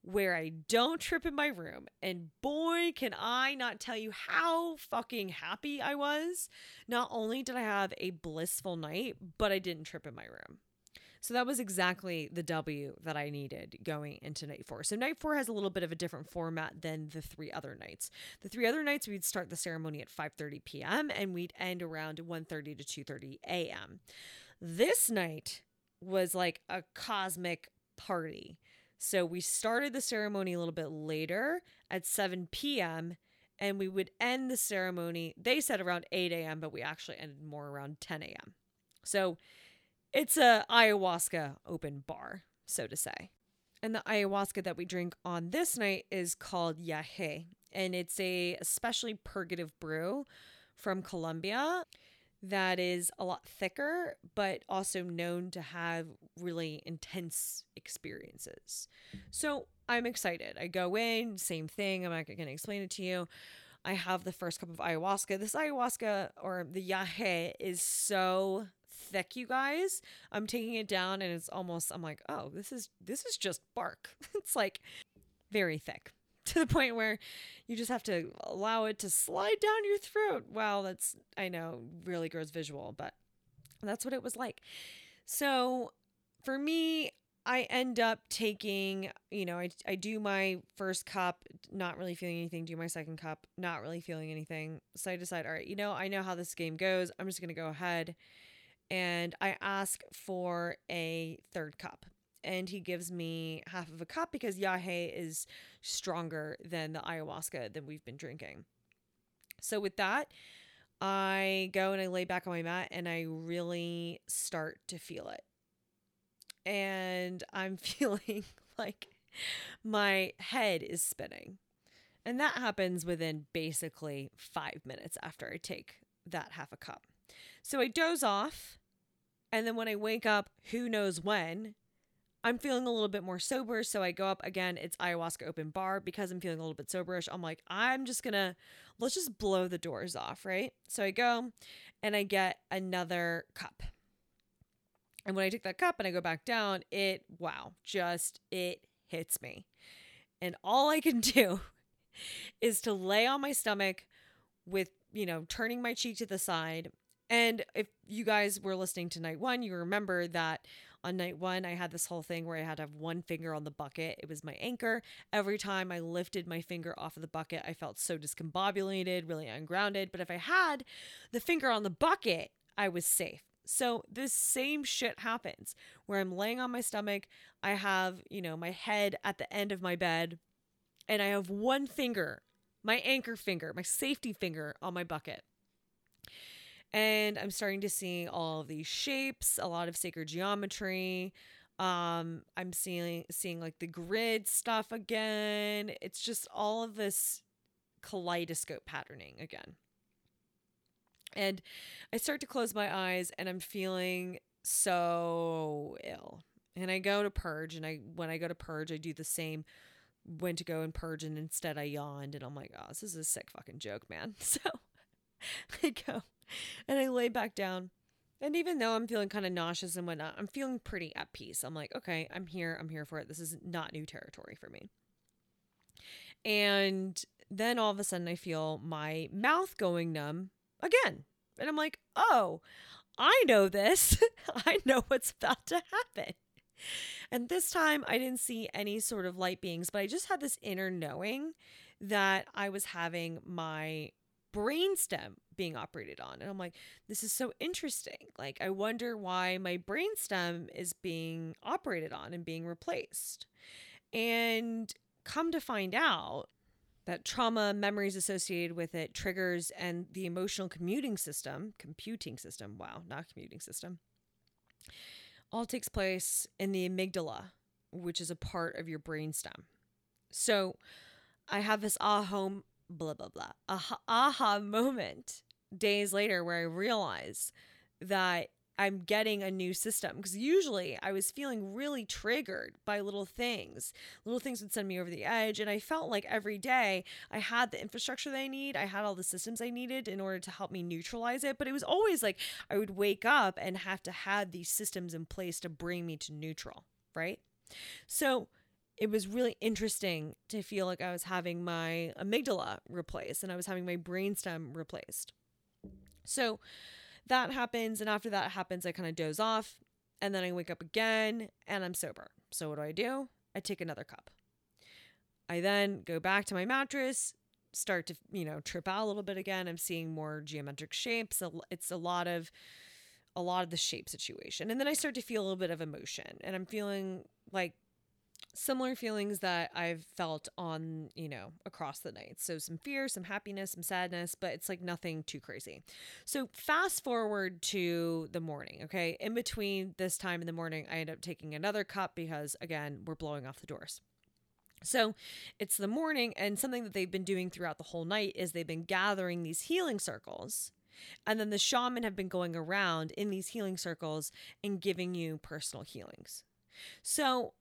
where I don't trip in my room. And boy, can I not tell you how fucking happy I was. Not only did I have a blissful night, but I didn't trip in my room. So that was exactly the W that I needed going into night four. So night four has a little bit of a different format than the three other nights. The three other nights we'd start the ceremony at 5:30 p.m. and we'd end around 1:30 to 2:30 a.m. This night was like a cosmic party. So we started the ceremony a little bit later at 7 p.m. and we would end the ceremony. They said around 8 a.m., but we actually ended more around 10 a.m. So it's a ayahuasca open bar, so to say. And the ayahuasca that we drink on this night is called yahe, and it's a especially purgative brew from Colombia that is a lot thicker, but also known to have really intense experiences. So I'm excited. I go in, same thing. I'm not going to explain it to you. I have the first cup of ayahuasca. This ayahuasca or the yahe is so thick, you guys. I'm taking it down and it's almost I'm like, "Oh, this is this is just bark." it's like very thick to the point where you just have to allow it to slide down your throat. Wow, that's I know really gross visual, but that's what it was like. So for me, I end up taking, you know, I, I do my first cup, not really feeling anything, do my second cup, not really feeling anything. So I decide, all right, you know, I know how this game goes. I'm just going to go ahead and I ask for a third cup. And he gives me half of a cup because Yahe is stronger than the ayahuasca that we've been drinking. So, with that, I go and I lay back on my mat and I really start to feel it. And I'm feeling like my head is spinning. And that happens within basically five minutes after I take that half a cup. So I doze off and then when I wake up, who knows when, I'm feeling a little bit more sober. So I go up again. It's ayahuasca open bar because I'm feeling a little bit soberish. I'm like, I'm just to, let's just blow the doors off, right? So I go and I get another cup. And when I take that cup and I go back down, it, wow, just, it hits me. And all I can do is to lay on my stomach with, you know, turning my cheek to the side and if you guys were listening to night one, you remember that on night one, I had this whole thing where I had to have one finger on the bucket. It was my anchor. Every time I lifted my finger off of the bucket, I felt so discombobulated, really ungrounded. But if I had the finger on the bucket, I was safe. So this same shit happens where I'm laying on my stomach. I have, you know, my head at the end of my bed, and I have one finger, my anchor finger, my safety finger on my bucket. And I'm starting to see all of these shapes, a lot of sacred geometry. Um, I'm seeing seeing like the grid stuff again. It's just all of this kaleidoscope patterning again. And I start to close my eyes and I'm feeling so ill. And I go to purge and I when I go to purge, I do the same went to go and purge and instead I yawned and I'm like, oh, this is a sick fucking joke, man. So I go and I lay back down. And even though I'm feeling kind of nauseous and whatnot, I'm feeling pretty at peace. I'm like, okay, I'm here. I'm here for it. This is not new territory for me. And then all of a sudden, I feel my mouth going numb again. And I'm like, oh, I know this. I know what's about to happen. And this time, I didn't see any sort of light beings, but I just had this inner knowing that I was having my brainstem being operated on. And I'm like, this is so interesting. Like, I wonder why my brainstem is being operated on and being replaced. And come to find out that trauma, memories associated with it, triggers, and the emotional commuting system, computing system, wow, not commuting system, all takes place in the amygdala, which is a part of your brainstem. So I have this aha, blah, blah, blah, aha, aha moment days later where I realize that I'm getting a new system because usually I was feeling really triggered by little things. Little things would send me over the edge. And I felt like every day I had the infrastructure that I need, I had all the systems I needed in order to help me neutralize it. But it was always like I would wake up and have to have these systems in place to bring me to neutral, right? So it was really interesting to feel like I was having my amygdala replaced and I was having my brainstem replaced. So, that happens. And after that happens, I kind of doze off. And then I wake up again and I'm sober. So what do I do? I take another cup. I then go back to my mattress, start to, you know, trip out a little bit again. I'm seeing more geometric shapes. It's a lot of a lot of the shape situation. And then I start to feel a little bit of emotion and I'm feeling like similar feelings that I've felt on, you know, across the night. So some fear, some happiness, some sadness, but it's like nothing too crazy. So fast forward to the morning, okay? In between this time in the morning, I end up taking another cup because again, we're blowing off the doors. So it's the morning, and something that they've been doing throughout the whole night is they've been gathering these healing circles. And then the shaman have been going around in these healing circles and giving you personal healings. So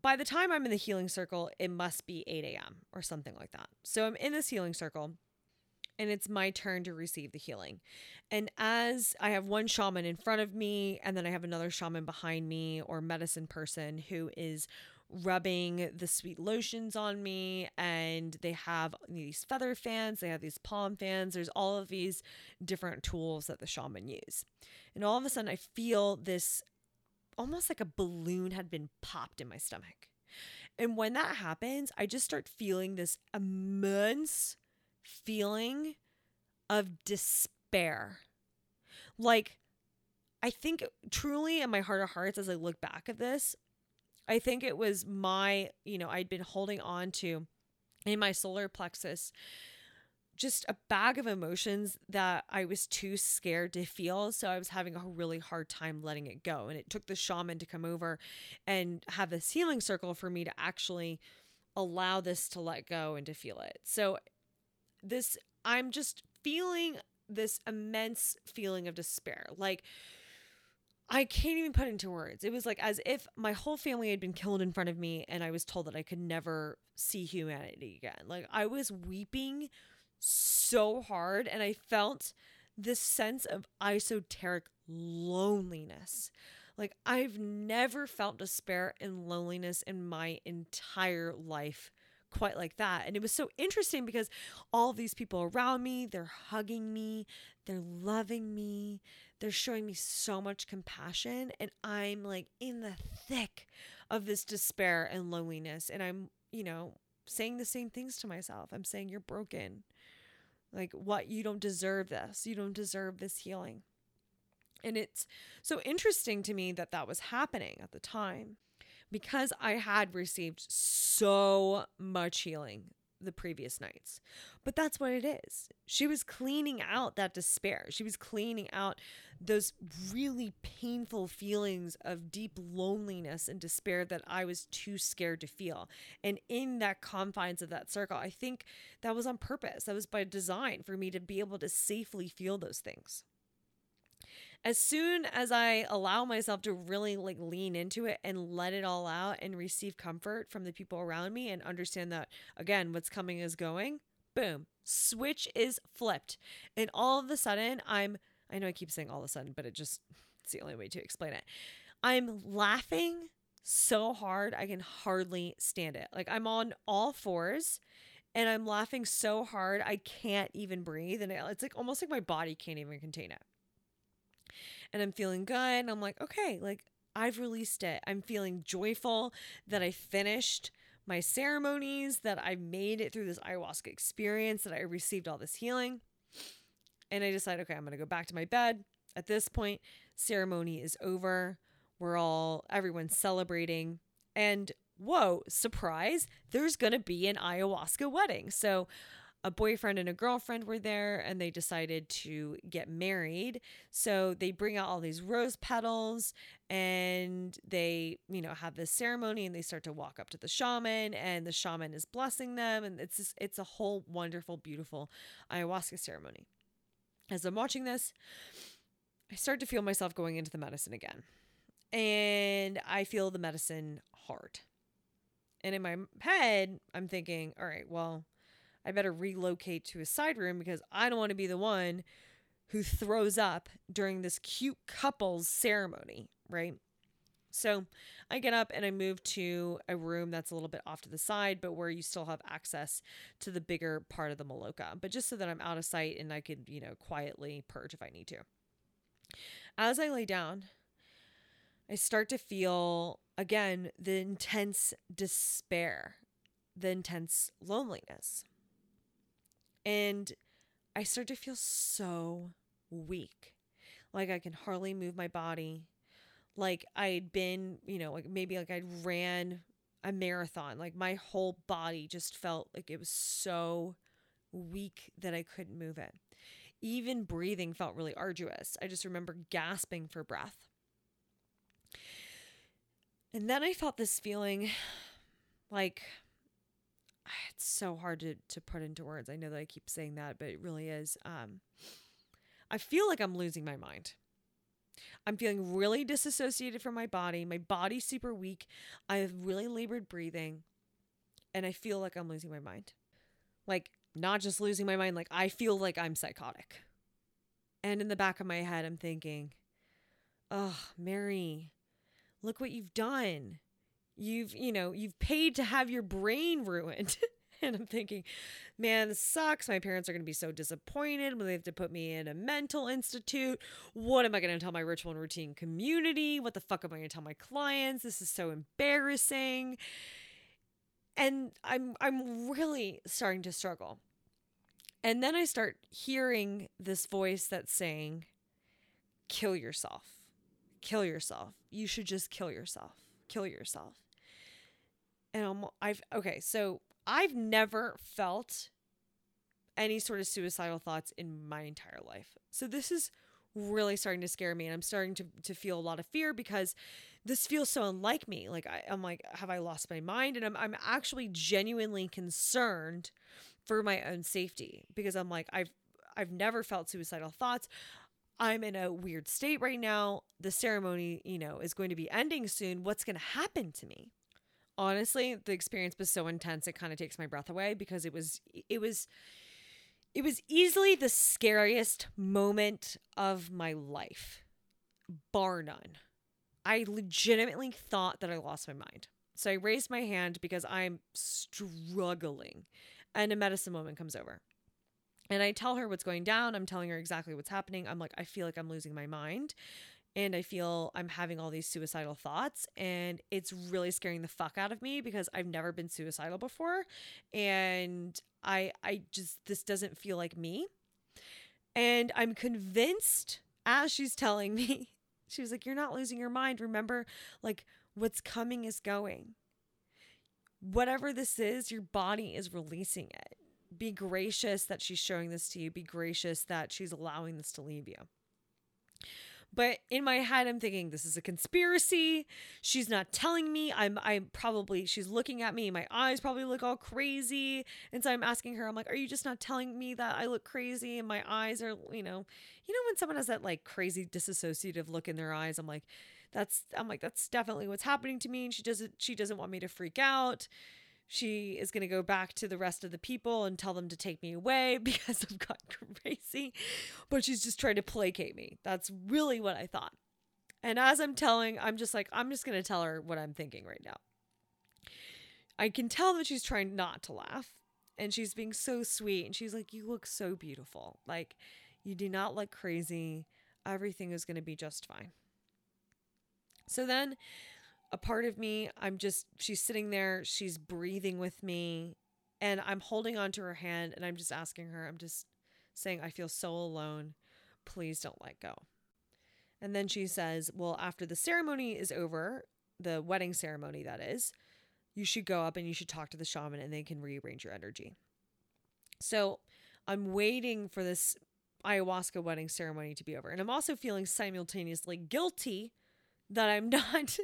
by the time I'm in the healing circle, it must be 8 a.m. or something like that. So I'm in this healing circle and it's my turn to receive the healing. And as I have one shaman in front of me, and then I have another shaman behind me or medicine person who is rubbing the sweet lotions on me, and they have these feather fans, they have these palm fans, there's all of these different tools that the shaman use. And all of a sudden, I feel this almost like a balloon had been popped in my stomach. And when that happens, I just start feeling this immense feeling of despair. Like, I think truly in my heart of hearts, as I look back at this, I think it was my, you know, I'd been holding on to in my solar plexus just a bag of emotions that I was too scared to feel. So I was having a really hard time letting it go. And it took the shaman to come over and have this healing circle for me to actually allow this to let go and to feel it. So this, I'm just feeling this immense feeling of despair. Like, I can't even put into words. It was like as if my whole family had been killed in front of me and I was told that I could never see humanity again. Like I was weeping so hard and I felt this sense of esoteric loneliness. Like I've never felt despair and loneliness in my entire life quite like that. And it was so interesting because all these people around me, they're hugging me, they're loving me, they're showing me so much compassion. And I'm like in the thick of this despair and loneliness. And I'm, you know, saying the same things to myself. I'm saying, You're broken. Like, what? You don't deserve this. You don't deserve this healing. And it's so interesting to me that that was happening at the time because I had received so much healing the previous nights. But that's what it is. She was cleaning out that despair. She was cleaning out those really painful feelings of deep loneliness and despair that I was too scared to feel. And in that confines of that circle, I think that was on purpose. That was by design for me to be able to safely feel those things as soon as I allow myself to really like lean into it and let it all out and receive comfort from the people around me and understand that again, what's coming is going, boom, switch is flipped. And all of a sudden, I'm, I know I keep saying all of a sudden, but it just, it's the only way to explain it. I'm laughing so hard, I can hardly stand it. Like I'm on all fours and I'm laughing so hard, I can't even breathe. And it's like almost like my body can't even contain it and I'm feeling good. And I'm like, okay, like I've released it. I'm feeling joyful that I finished my ceremonies, that I made it through this ayahuasca experience, that I received all this healing. And I decide, okay, I'm going to go back to my bed. At this point, ceremony is over. We're all, everyone's celebrating. And whoa, surprise, there's going to be an ayahuasca wedding. So a boyfriend and a girlfriend were there and they decided to get married. So they bring out all these rose petals and they, you know, have this ceremony and they start to walk up to the shaman and the shaman is blessing them and it's just, it's a whole wonderful beautiful ayahuasca ceremony. As I'm watching this, I start to feel myself going into the medicine again. And I feel the medicine hard. And in my head, I'm thinking, all right, well, I better relocate to a side room because I don't want to be the one who throws up during this cute couple's ceremony, right? So I get up and I move to a room that's a little bit off to the side, but where you still have access to the bigger part of the Maloka, but just so that I'm out of sight and I could, you know, quietly purge if I need to. As I lay down, I start to feel again the intense despair, the intense loneliness. And I start to feel so weak. Like I can hardly move my body. Like I'd been, you know, like maybe like I'd ran a marathon. Like my whole body just felt like it was so weak that I couldn't move it. Even breathing felt really arduous. I just remember gasping for breath. And then I felt this feeling like it's so hard to, to put into words. I know that I keep saying that, but it really is. Um, I feel like I'm losing my mind. I'm feeling really disassociated from my body. My body's super weak. I have really labored breathing. And I feel like I'm losing my mind. Like, not just losing my mind, like, I feel like I'm psychotic. And in the back of my head, I'm thinking, oh, Mary, look what you've done. You've, you know, you've paid to have your brain ruined. and I'm thinking, man, this sucks. My parents are going to be so disappointed when they have to put me in a mental institute. What am I going to tell my ritual and routine community? What the fuck am I going to tell my clients? This is so embarrassing. And I'm I'm really starting to struggle. And then I start hearing this voice that's saying, kill yourself. Kill yourself. You should just kill yourself. Kill yourself. And I'm, I've, okay, so I've never felt any sort of suicidal thoughts in my entire life. So this is really starting to scare me and I'm starting to, to feel a lot of fear because this feels so unlike me. Like I, I'm like, have I lost my mind? And I'm I'm actually genuinely concerned for my own safety because I'm like, I've I've never felt suicidal thoughts. I'm in a weird state right now. The ceremony, you know, is going to be ending soon. What's going to happen to me? Honestly, the experience was so intense it kind of takes my breath away because it was it was it was easily the scariest moment of my life, bar none. I legitimately thought that I lost my mind. So I raised my hand because I'm struggling. And a medicine woman comes over. And I tell her what's going down. I'm telling her exactly what's happening. I'm like, I feel like I'm losing my mind and I feel I'm having all these suicidal thoughts and it's really scaring the fuck out of me because I've never been suicidal before and I I just this doesn't feel like me. And I'm convinced as she's telling me she was like you're not losing your mind remember like what's coming is going. Whatever this is, your body is releasing it. Be gracious that she's showing this to you. Be gracious that she's allowing this to leave you. But in my head, I'm thinking this is a conspiracy. She's not telling me. I'm I'm probably she's looking at me. My eyes probably look all crazy. And so I'm asking her, I'm like, are you just not telling me that I look crazy and my eyes are, you know, you know when someone has that like crazy disassociative look in their eyes, I'm like, that's I'm like, that's definitely what's happening to me. And she doesn't she doesn't want me to freak out she is going to go back to the rest of the people and tell them to take me away because I've got crazy. But she's just trying to placate me. That's really what I thought. And as I'm telling, I'm just like, I'm just going to tell her what I'm thinking right now. I can tell that she's trying not to laugh and she's being so sweet. And she's like, You look so beautiful. Like, you do not look crazy. Everything is going to be just fine. So then a part of me, I'm just, she's sitting there, she's breathing with me, and I'm holding onto her hand and I'm just asking her, I'm just saying, I feel so alone. Please don't let go. And then she says, Well, after the ceremony is over, the wedding ceremony, that is, you should go up and you should talk to the shaman and they can rearrange your energy. So I'm waiting for this ayahuasca wedding ceremony to be over. And I'm also feeling simultaneously guilty that I'm not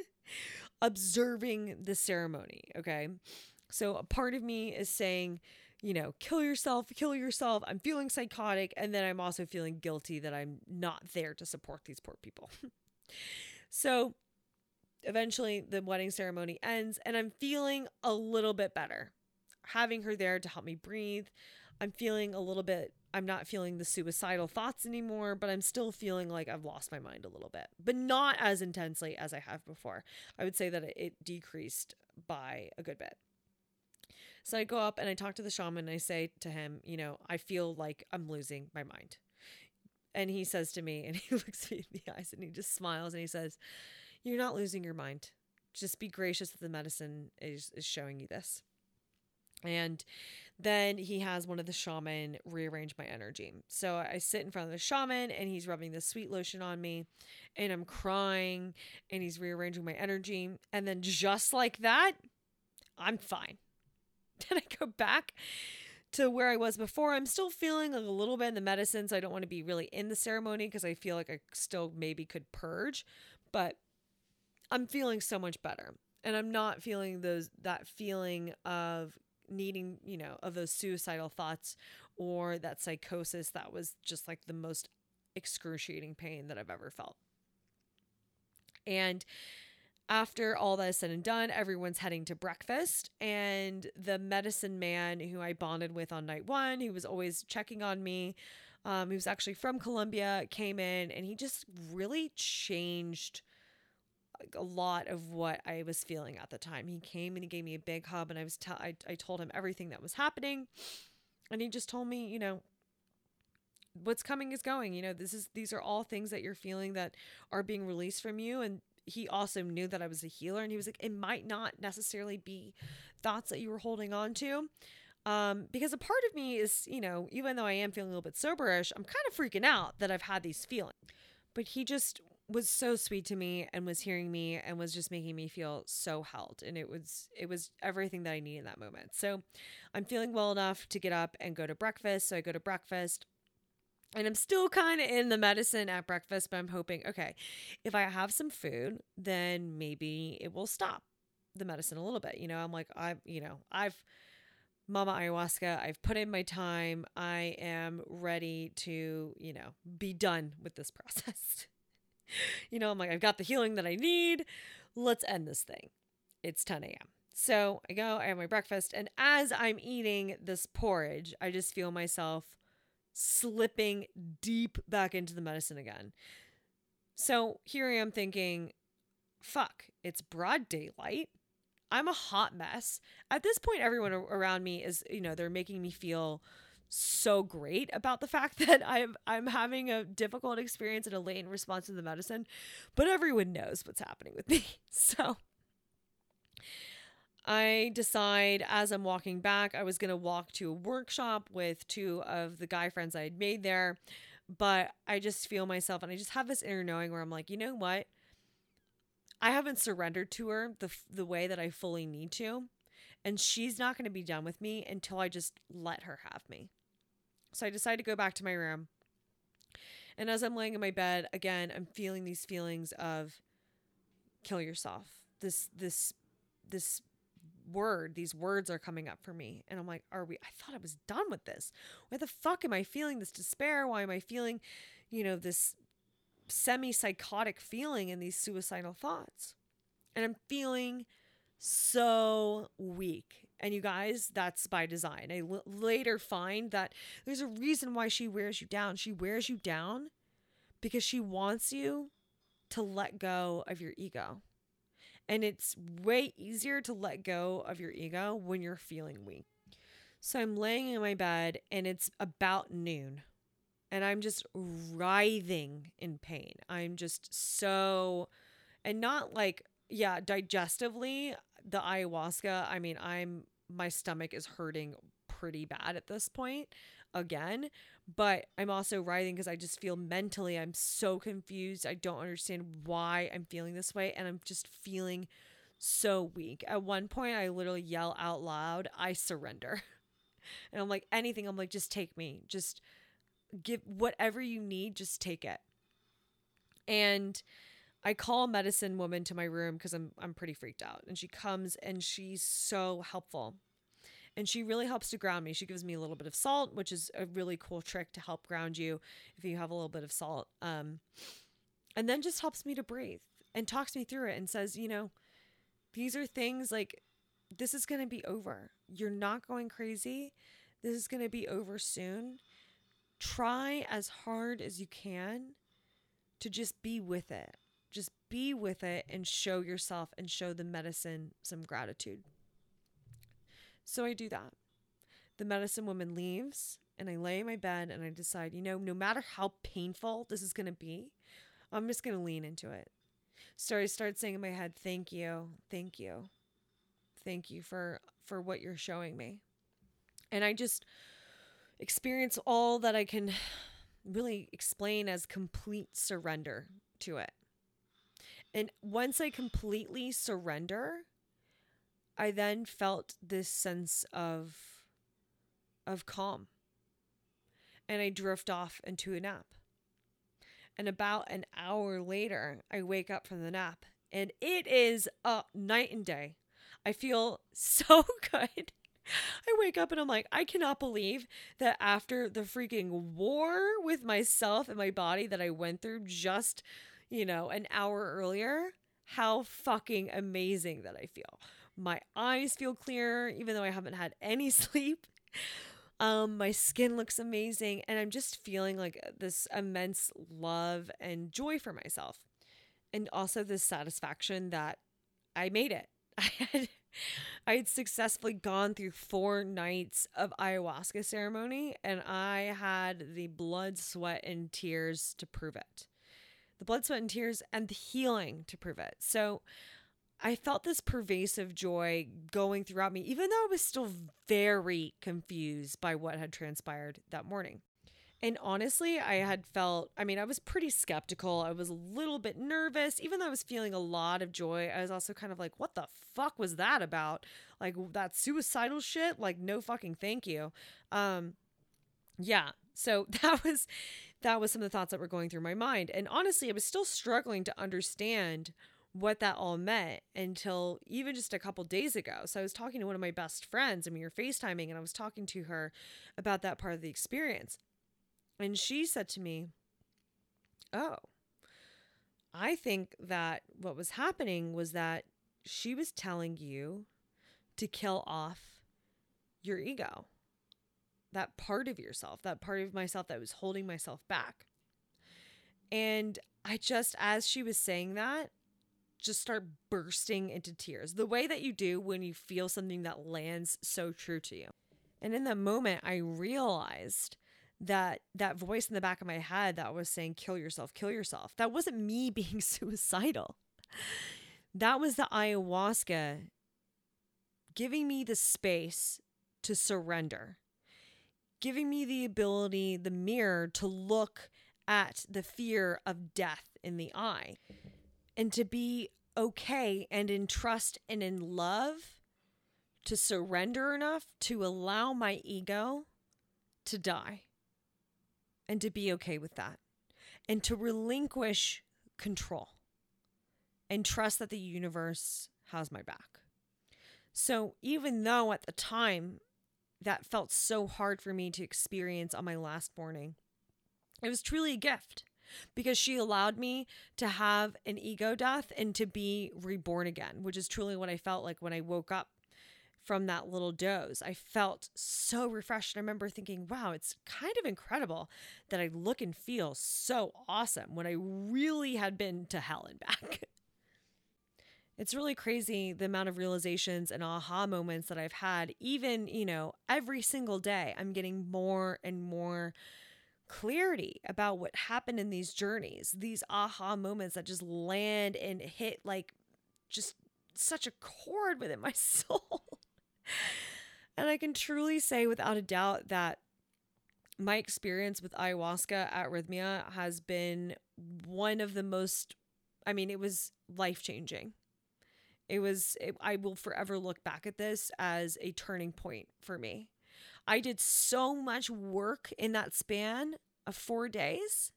observing the ceremony. Okay. So a part of me is saying, you know, kill yourself, kill yourself. I'm feeling psychotic. And then I'm also feeling guilty that I'm not there to support these poor people. so eventually the wedding ceremony ends and I'm feeling a little bit better. Having her there to help me breathe. I'm feeling a little bit I'm not feeling the suicidal thoughts anymore, but I'm still feeling like I've lost my mind a little bit, but not as intensely as I have before. I would say that it decreased by a good bit. So I go up and I talk to the shaman and I say to him, you know, I feel like I'm losing my mind. And he says to me, and he looks me in the eyes and he just smiles and he says, You're not losing your mind. Just be gracious that the medicine is, is showing you this. And then he has one of the shaman rearrange my energy. So I sit in front of the shaman and he's rubbing the sweet lotion on me and I'm crying and he's rearranging my energy. And then just like that, I'm fine. Then I go back to where I was before. I'm still feeling a little bit in the medicine, so I don't want to be really in the ceremony because I feel like I still maybe could purge, but I'm feeling so much better. And I'm not feeling those that feeling of needing, you know, of those suicidal thoughts or that psychosis that was just like the most excruciating pain that I've ever felt. And after all that is said and done, everyone's heading to breakfast. And the medicine man who I bonded with on night one, who was always checking on me, um, he was actually from Colombia, came in and he just really changed a lot of what I was feeling at the time. He came and he gave me a big hug, and I was t- I, I told him everything that was happening, and he just told me, you know, what's coming is going. You know, this is these are all things that you're feeling that are being released from you, and he also knew that I was a healer, and he was like, it might not necessarily be thoughts that you were holding on to. Um, because a part of me is, you know, even though I am feeling a little bit soberish, I'm kind of freaking out that I've had these feelings. But he just was so sweet to me and was hearing me and was just making me feel so held and it was it was everything that I needed in that moment. So I'm feeling well enough to get up and go to breakfast. So I go to breakfast and I'm still kind of in the medicine at breakfast, but I'm hoping okay, if I have some food, then maybe it will stop the medicine a little bit. You know, I'm like I've, you know, I've Mama Ayahuasca, I've put in my time. I am ready to, you know, be done with this process you know, I'm like, I've got the healing that I need. Let's end this thing. It's 10 a.m. So I go, I have my breakfast, and as I'm eating this porridge, I just feel myself slipping deep back into the medicine again. So here I am thinking, fuck, it's broad daylight. I'm a hot mess. At this point, everyone around me is, you know, they're making me feel so great about the fact that I'm I'm having a difficult experience and a late response to the medicine, but everyone knows what's happening with me. So I decide as I'm walking back, I was going to walk to a workshop with two of the guy friends I had made there, but I just feel myself and I just have this inner knowing where I'm like, you know what? I haven't surrendered to her the the way that I fully need to, and she's not going to be done with me until I just let her have me. So I decide to go back to my room. And as I'm laying in my bed, again, I'm feeling these feelings of kill yourself. This this this word, these words are coming up for me. And I'm like, are we I thought I was done with this. Why the fuck am I feeling this despair? Why am I feeling, you know, this semi-psychotic feeling and these suicidal thoughts? And I'm feeling so weak and you guys, that's by design. I l- later find that there's a reason why she wears you down. She wears you down because she wants you to let go of your ego. And it's way easier to let go of your ego when you're feeling weak. So I'm laying in my bed and it's about noon and I'm just writhing in pain. I'm just so, and not like, yeah, digestively, the ayahuasca, I mean, I'm my stomach is hurting pretty bad at this point again, but I'm also writhing because I just feel mentally I'm so confused. I don't understand why I'm feeling this way and I'm just feeling so weak. At one point, I literally yell out loud, I surrender. And I'm like, anything, I'm like, just take me. Just give whatever you need, just take it. And I call a medicine woman to my room because I'm I'm pretty freaked out. And she comes and she's so helpful. And she really helps to ground me. She gives me a little bit of salt, which is a really cool trick to help ground you if you have a little bit of salt. Um, and then just helps me to breathe and talks me through it and says, you know, these are things like this is going to be over. You're not going crazy. This is going to be over soon. Try as hard as you can to just be with it just be with it and show yourself and show the medicine some gratitude. So I do that. The medicine woman leaves, and I lay in my bed and I decide, you know, no matter how painful this is going to be, I'm just going to lean into it. So I start saying in my head, "Thank you. Thank you. Thank you for for what you're showing me." And I just experience all that I can really explain as complete surrender to it. And once I completely surrender, I then felt this sense of of calm. And I drift off into a nap. And about an hour later, I wake up from the nap and it is a night and day. I feel so good. I wake up and I'm like, I cannot believe that after the freaking war with myself and my body that I went through just you know, an hour earlier, how fucking amazing that I feel. My eyes feel clearer, even though I haven't had any sleep. Um, my skin looks amazing, and I'm just feeling like this immense love and joy for myself. And also this satisfaction that I made it. I had I had successfully gone through four nights of ayahuasca ceremony and I had the blood, sweat, and tears to prove it the blood, sweat, and tears, and the healing to prove it. So I felt this pervasive joy going throughout me, even though I was still very confused by what had transpired that morning. And honestly, I had felt, I mean, I was pretty skeptical. I was a little bit nervous. Even though I was feeling a lot of joy, I was also kind of like, what the fuck was that about? Like that suicidal shit? Like, no fucking thank you. Um, yeah. So that was that was some of the thoughts that were going through my mind. And honestly, I was still struggling to understand what that all meant until even just a couple days ago. So I was talking to one of my best friends and we were FaceTiming and I was talking to her about that part of the experience. And she said to me, Oh, I think that what was happening was that she was telling you to kill off your ego that part of yourself, that part of myself that was holding myself back. And I just, as she was saying that, just start bursting into tears the way that you do when you feel something that lands so true to you. And in that moment, I realized that that voice in the back of my head that was saying, kill yourself, kill yourself, that wasn't me being suicidal. That was the ayahuasca giving me the space to surrender giving me the ability, the mirror, to look at the fear of death in the eye and to be okay and in trust and in love to surrender enough to allow my ego to die and to be okay with that and to relinquish control and trust that the universe has my back. So, even though at the time that felt so hard for me to experience on my last morning. It was truly a gift because she allowed me to have an ego death and to be reborn again, which is truly what I felt like when I woke up from that little doze. I felt so refreshed. I remember thinking, wow, it's kind of incredible that I look and feel so awesome when I really had been to hell and back. it's really crazy the amount of realizations and aha moments that I've had. Even, you know, every single day, I'm getting more and more clarity about what happened in these journeys, these aha moments that just land and hit like just such a chord within my soul. and I can truly say without a doubt that my experience with ayahuasca at Rythmia has been one of the most, I mean, it was life changing It was, it, I will forever look back at this as a turning point for me. I did so much work in that span of four days.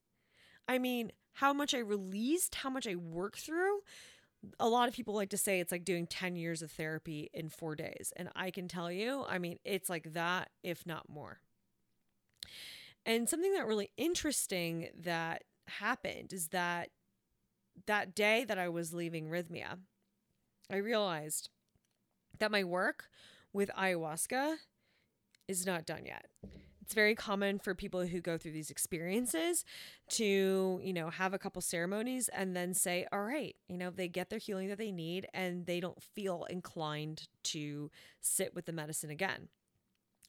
I mean, how much I released, how much I worked through. A lot of people like to say it's like doing 10 years of therapy in four days. And I can tell you, I mean, it's like that, if not more. And something that really interesting that happened is that that day that I was leaving Rythmia, I realized that my work with ayahuasca is not done yet. It's very common for people who go through these experiences to, you know, have a couple ceremonies and then say, all right, you know, they get their healing that they need and they don't feel inclined to sit with the medicine again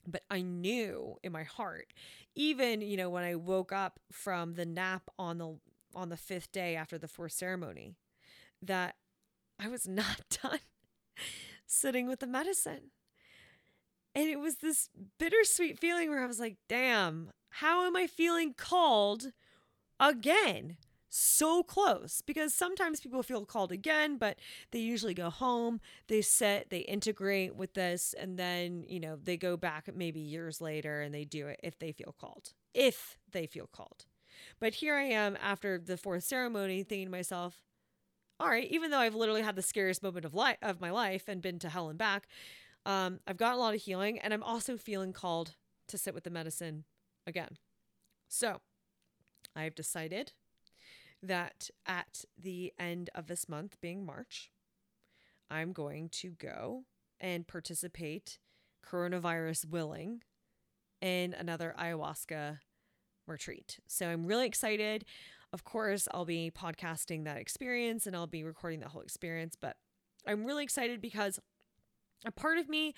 but I knew in my heart, even you know when I woke up from the nap on the on the fifth day after the fourth ceremony, that I was not done sitting with the medicine. And it was this bittersweet feeling where I was like, damn, how am I feeling called again? so close because sometimes people feel called again, but they usually go home, they sit, they integrate with this, and then, you know, they go back maybe years later and they do it if they feel called. If they feel called. But here I am after the fourth ceremony thinking to myself, all right, even though I've literally had the scariest moment of life of my life and been to hell and back, um, I've got a lot of healing and I'm also feeling called to sit with the medicine again. So I've decided that at the end of this month, being March, I'm going to go and participate, coronavirus willing, in another ayahuasca retreat. So I'm really excited. Of course, I'll be podcasting that experience and I'll be recording the whole experience, but I'm really excited because a part of me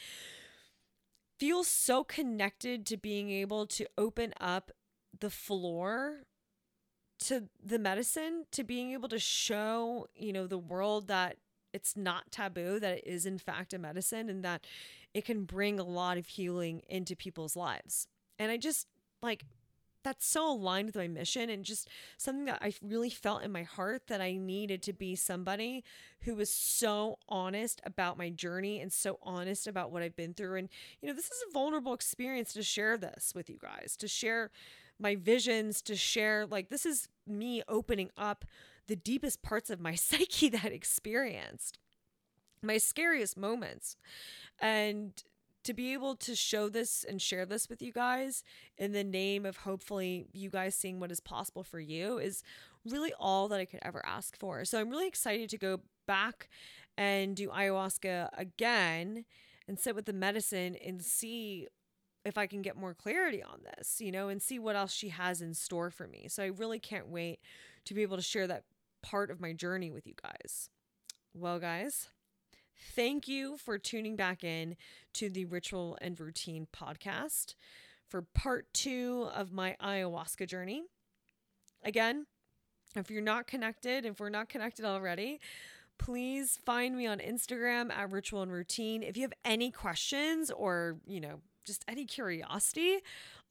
feels so connected to being able to open up the floor to the medicine to being able to show you know the world that it's not taboo that it is in fact a medicine and that it can bring a lot of healing into people's lives. And i just like that's so aligned with my mission and just something that I really felt in my heart that I needed to be somebody who was so honest about my journey and so honest about what I've been through. And, you know, this is a vulnerable experience to share this with you guys, to share my visions to share like this is me opening up the deepest parts of my psyche that I experienced my scariest moments and to be able to show this and share this with you guys in the name of hopefully you guys seeing what is possible for you is really all that I could ever ask for. So I'm really excited to go back and do ayahuasca again and sit with the medicine and see if I can get more clarity on this, you know, and see what else she has in store for me. So I really can't wait to be able to share that part of my journey with you guys. Well, guys, thank you for tuning back in to the Ritual and Routine podcast for part two of my ayahuasca journey. Again, if you're not connected, if we're not connected already, please find me on Instagram at Ritual and Routine. If you have any questions or, you know, just any curiosity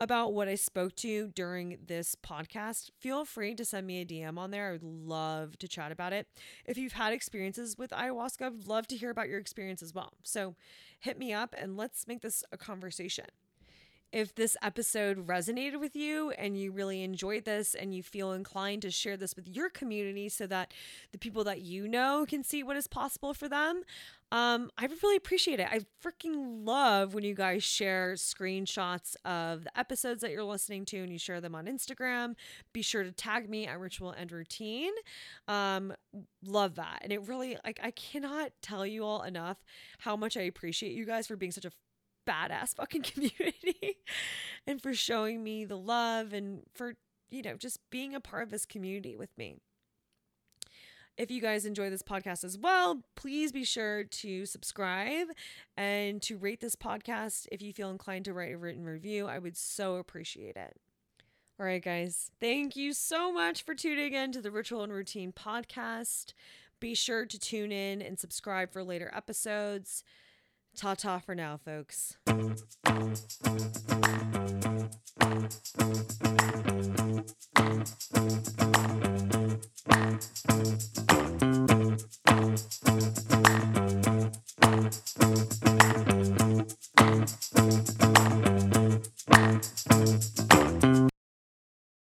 about what I spoke to during this podcast, feel free to send me a DM on there. I would love to chat about it. If you've had experiences with ayahuasca, I'd love to hear about your experience as well. So hit me up and let's make this a conversation if this episode resonated with you and you really enjoyed this and you feel inclined to share this with your community so that the people that you know can see what is possible for them, um, I really appreciate it. I freaking love when you guys share screenshots of the episodes that you're listening to and you share them on Instagram. Be sure to tag me at Ritual and Routine. Um, love that. And it really, like, I cannot tell you all enough how much I appreciate you guys for being such a badass fucking community and for showing me the love and for, you know, just being a part of this community with me. If you guys enjoy this podcast as well, please be sure to subscribe and to rate this podcast. If you feel inclined to write a written review, I would so appreciate it. All right, guys, thank you so much for tuning in to the Ritual and Routine podcast. Be sure to tune in and subscribe for later episodes. Ta ta for now, folks.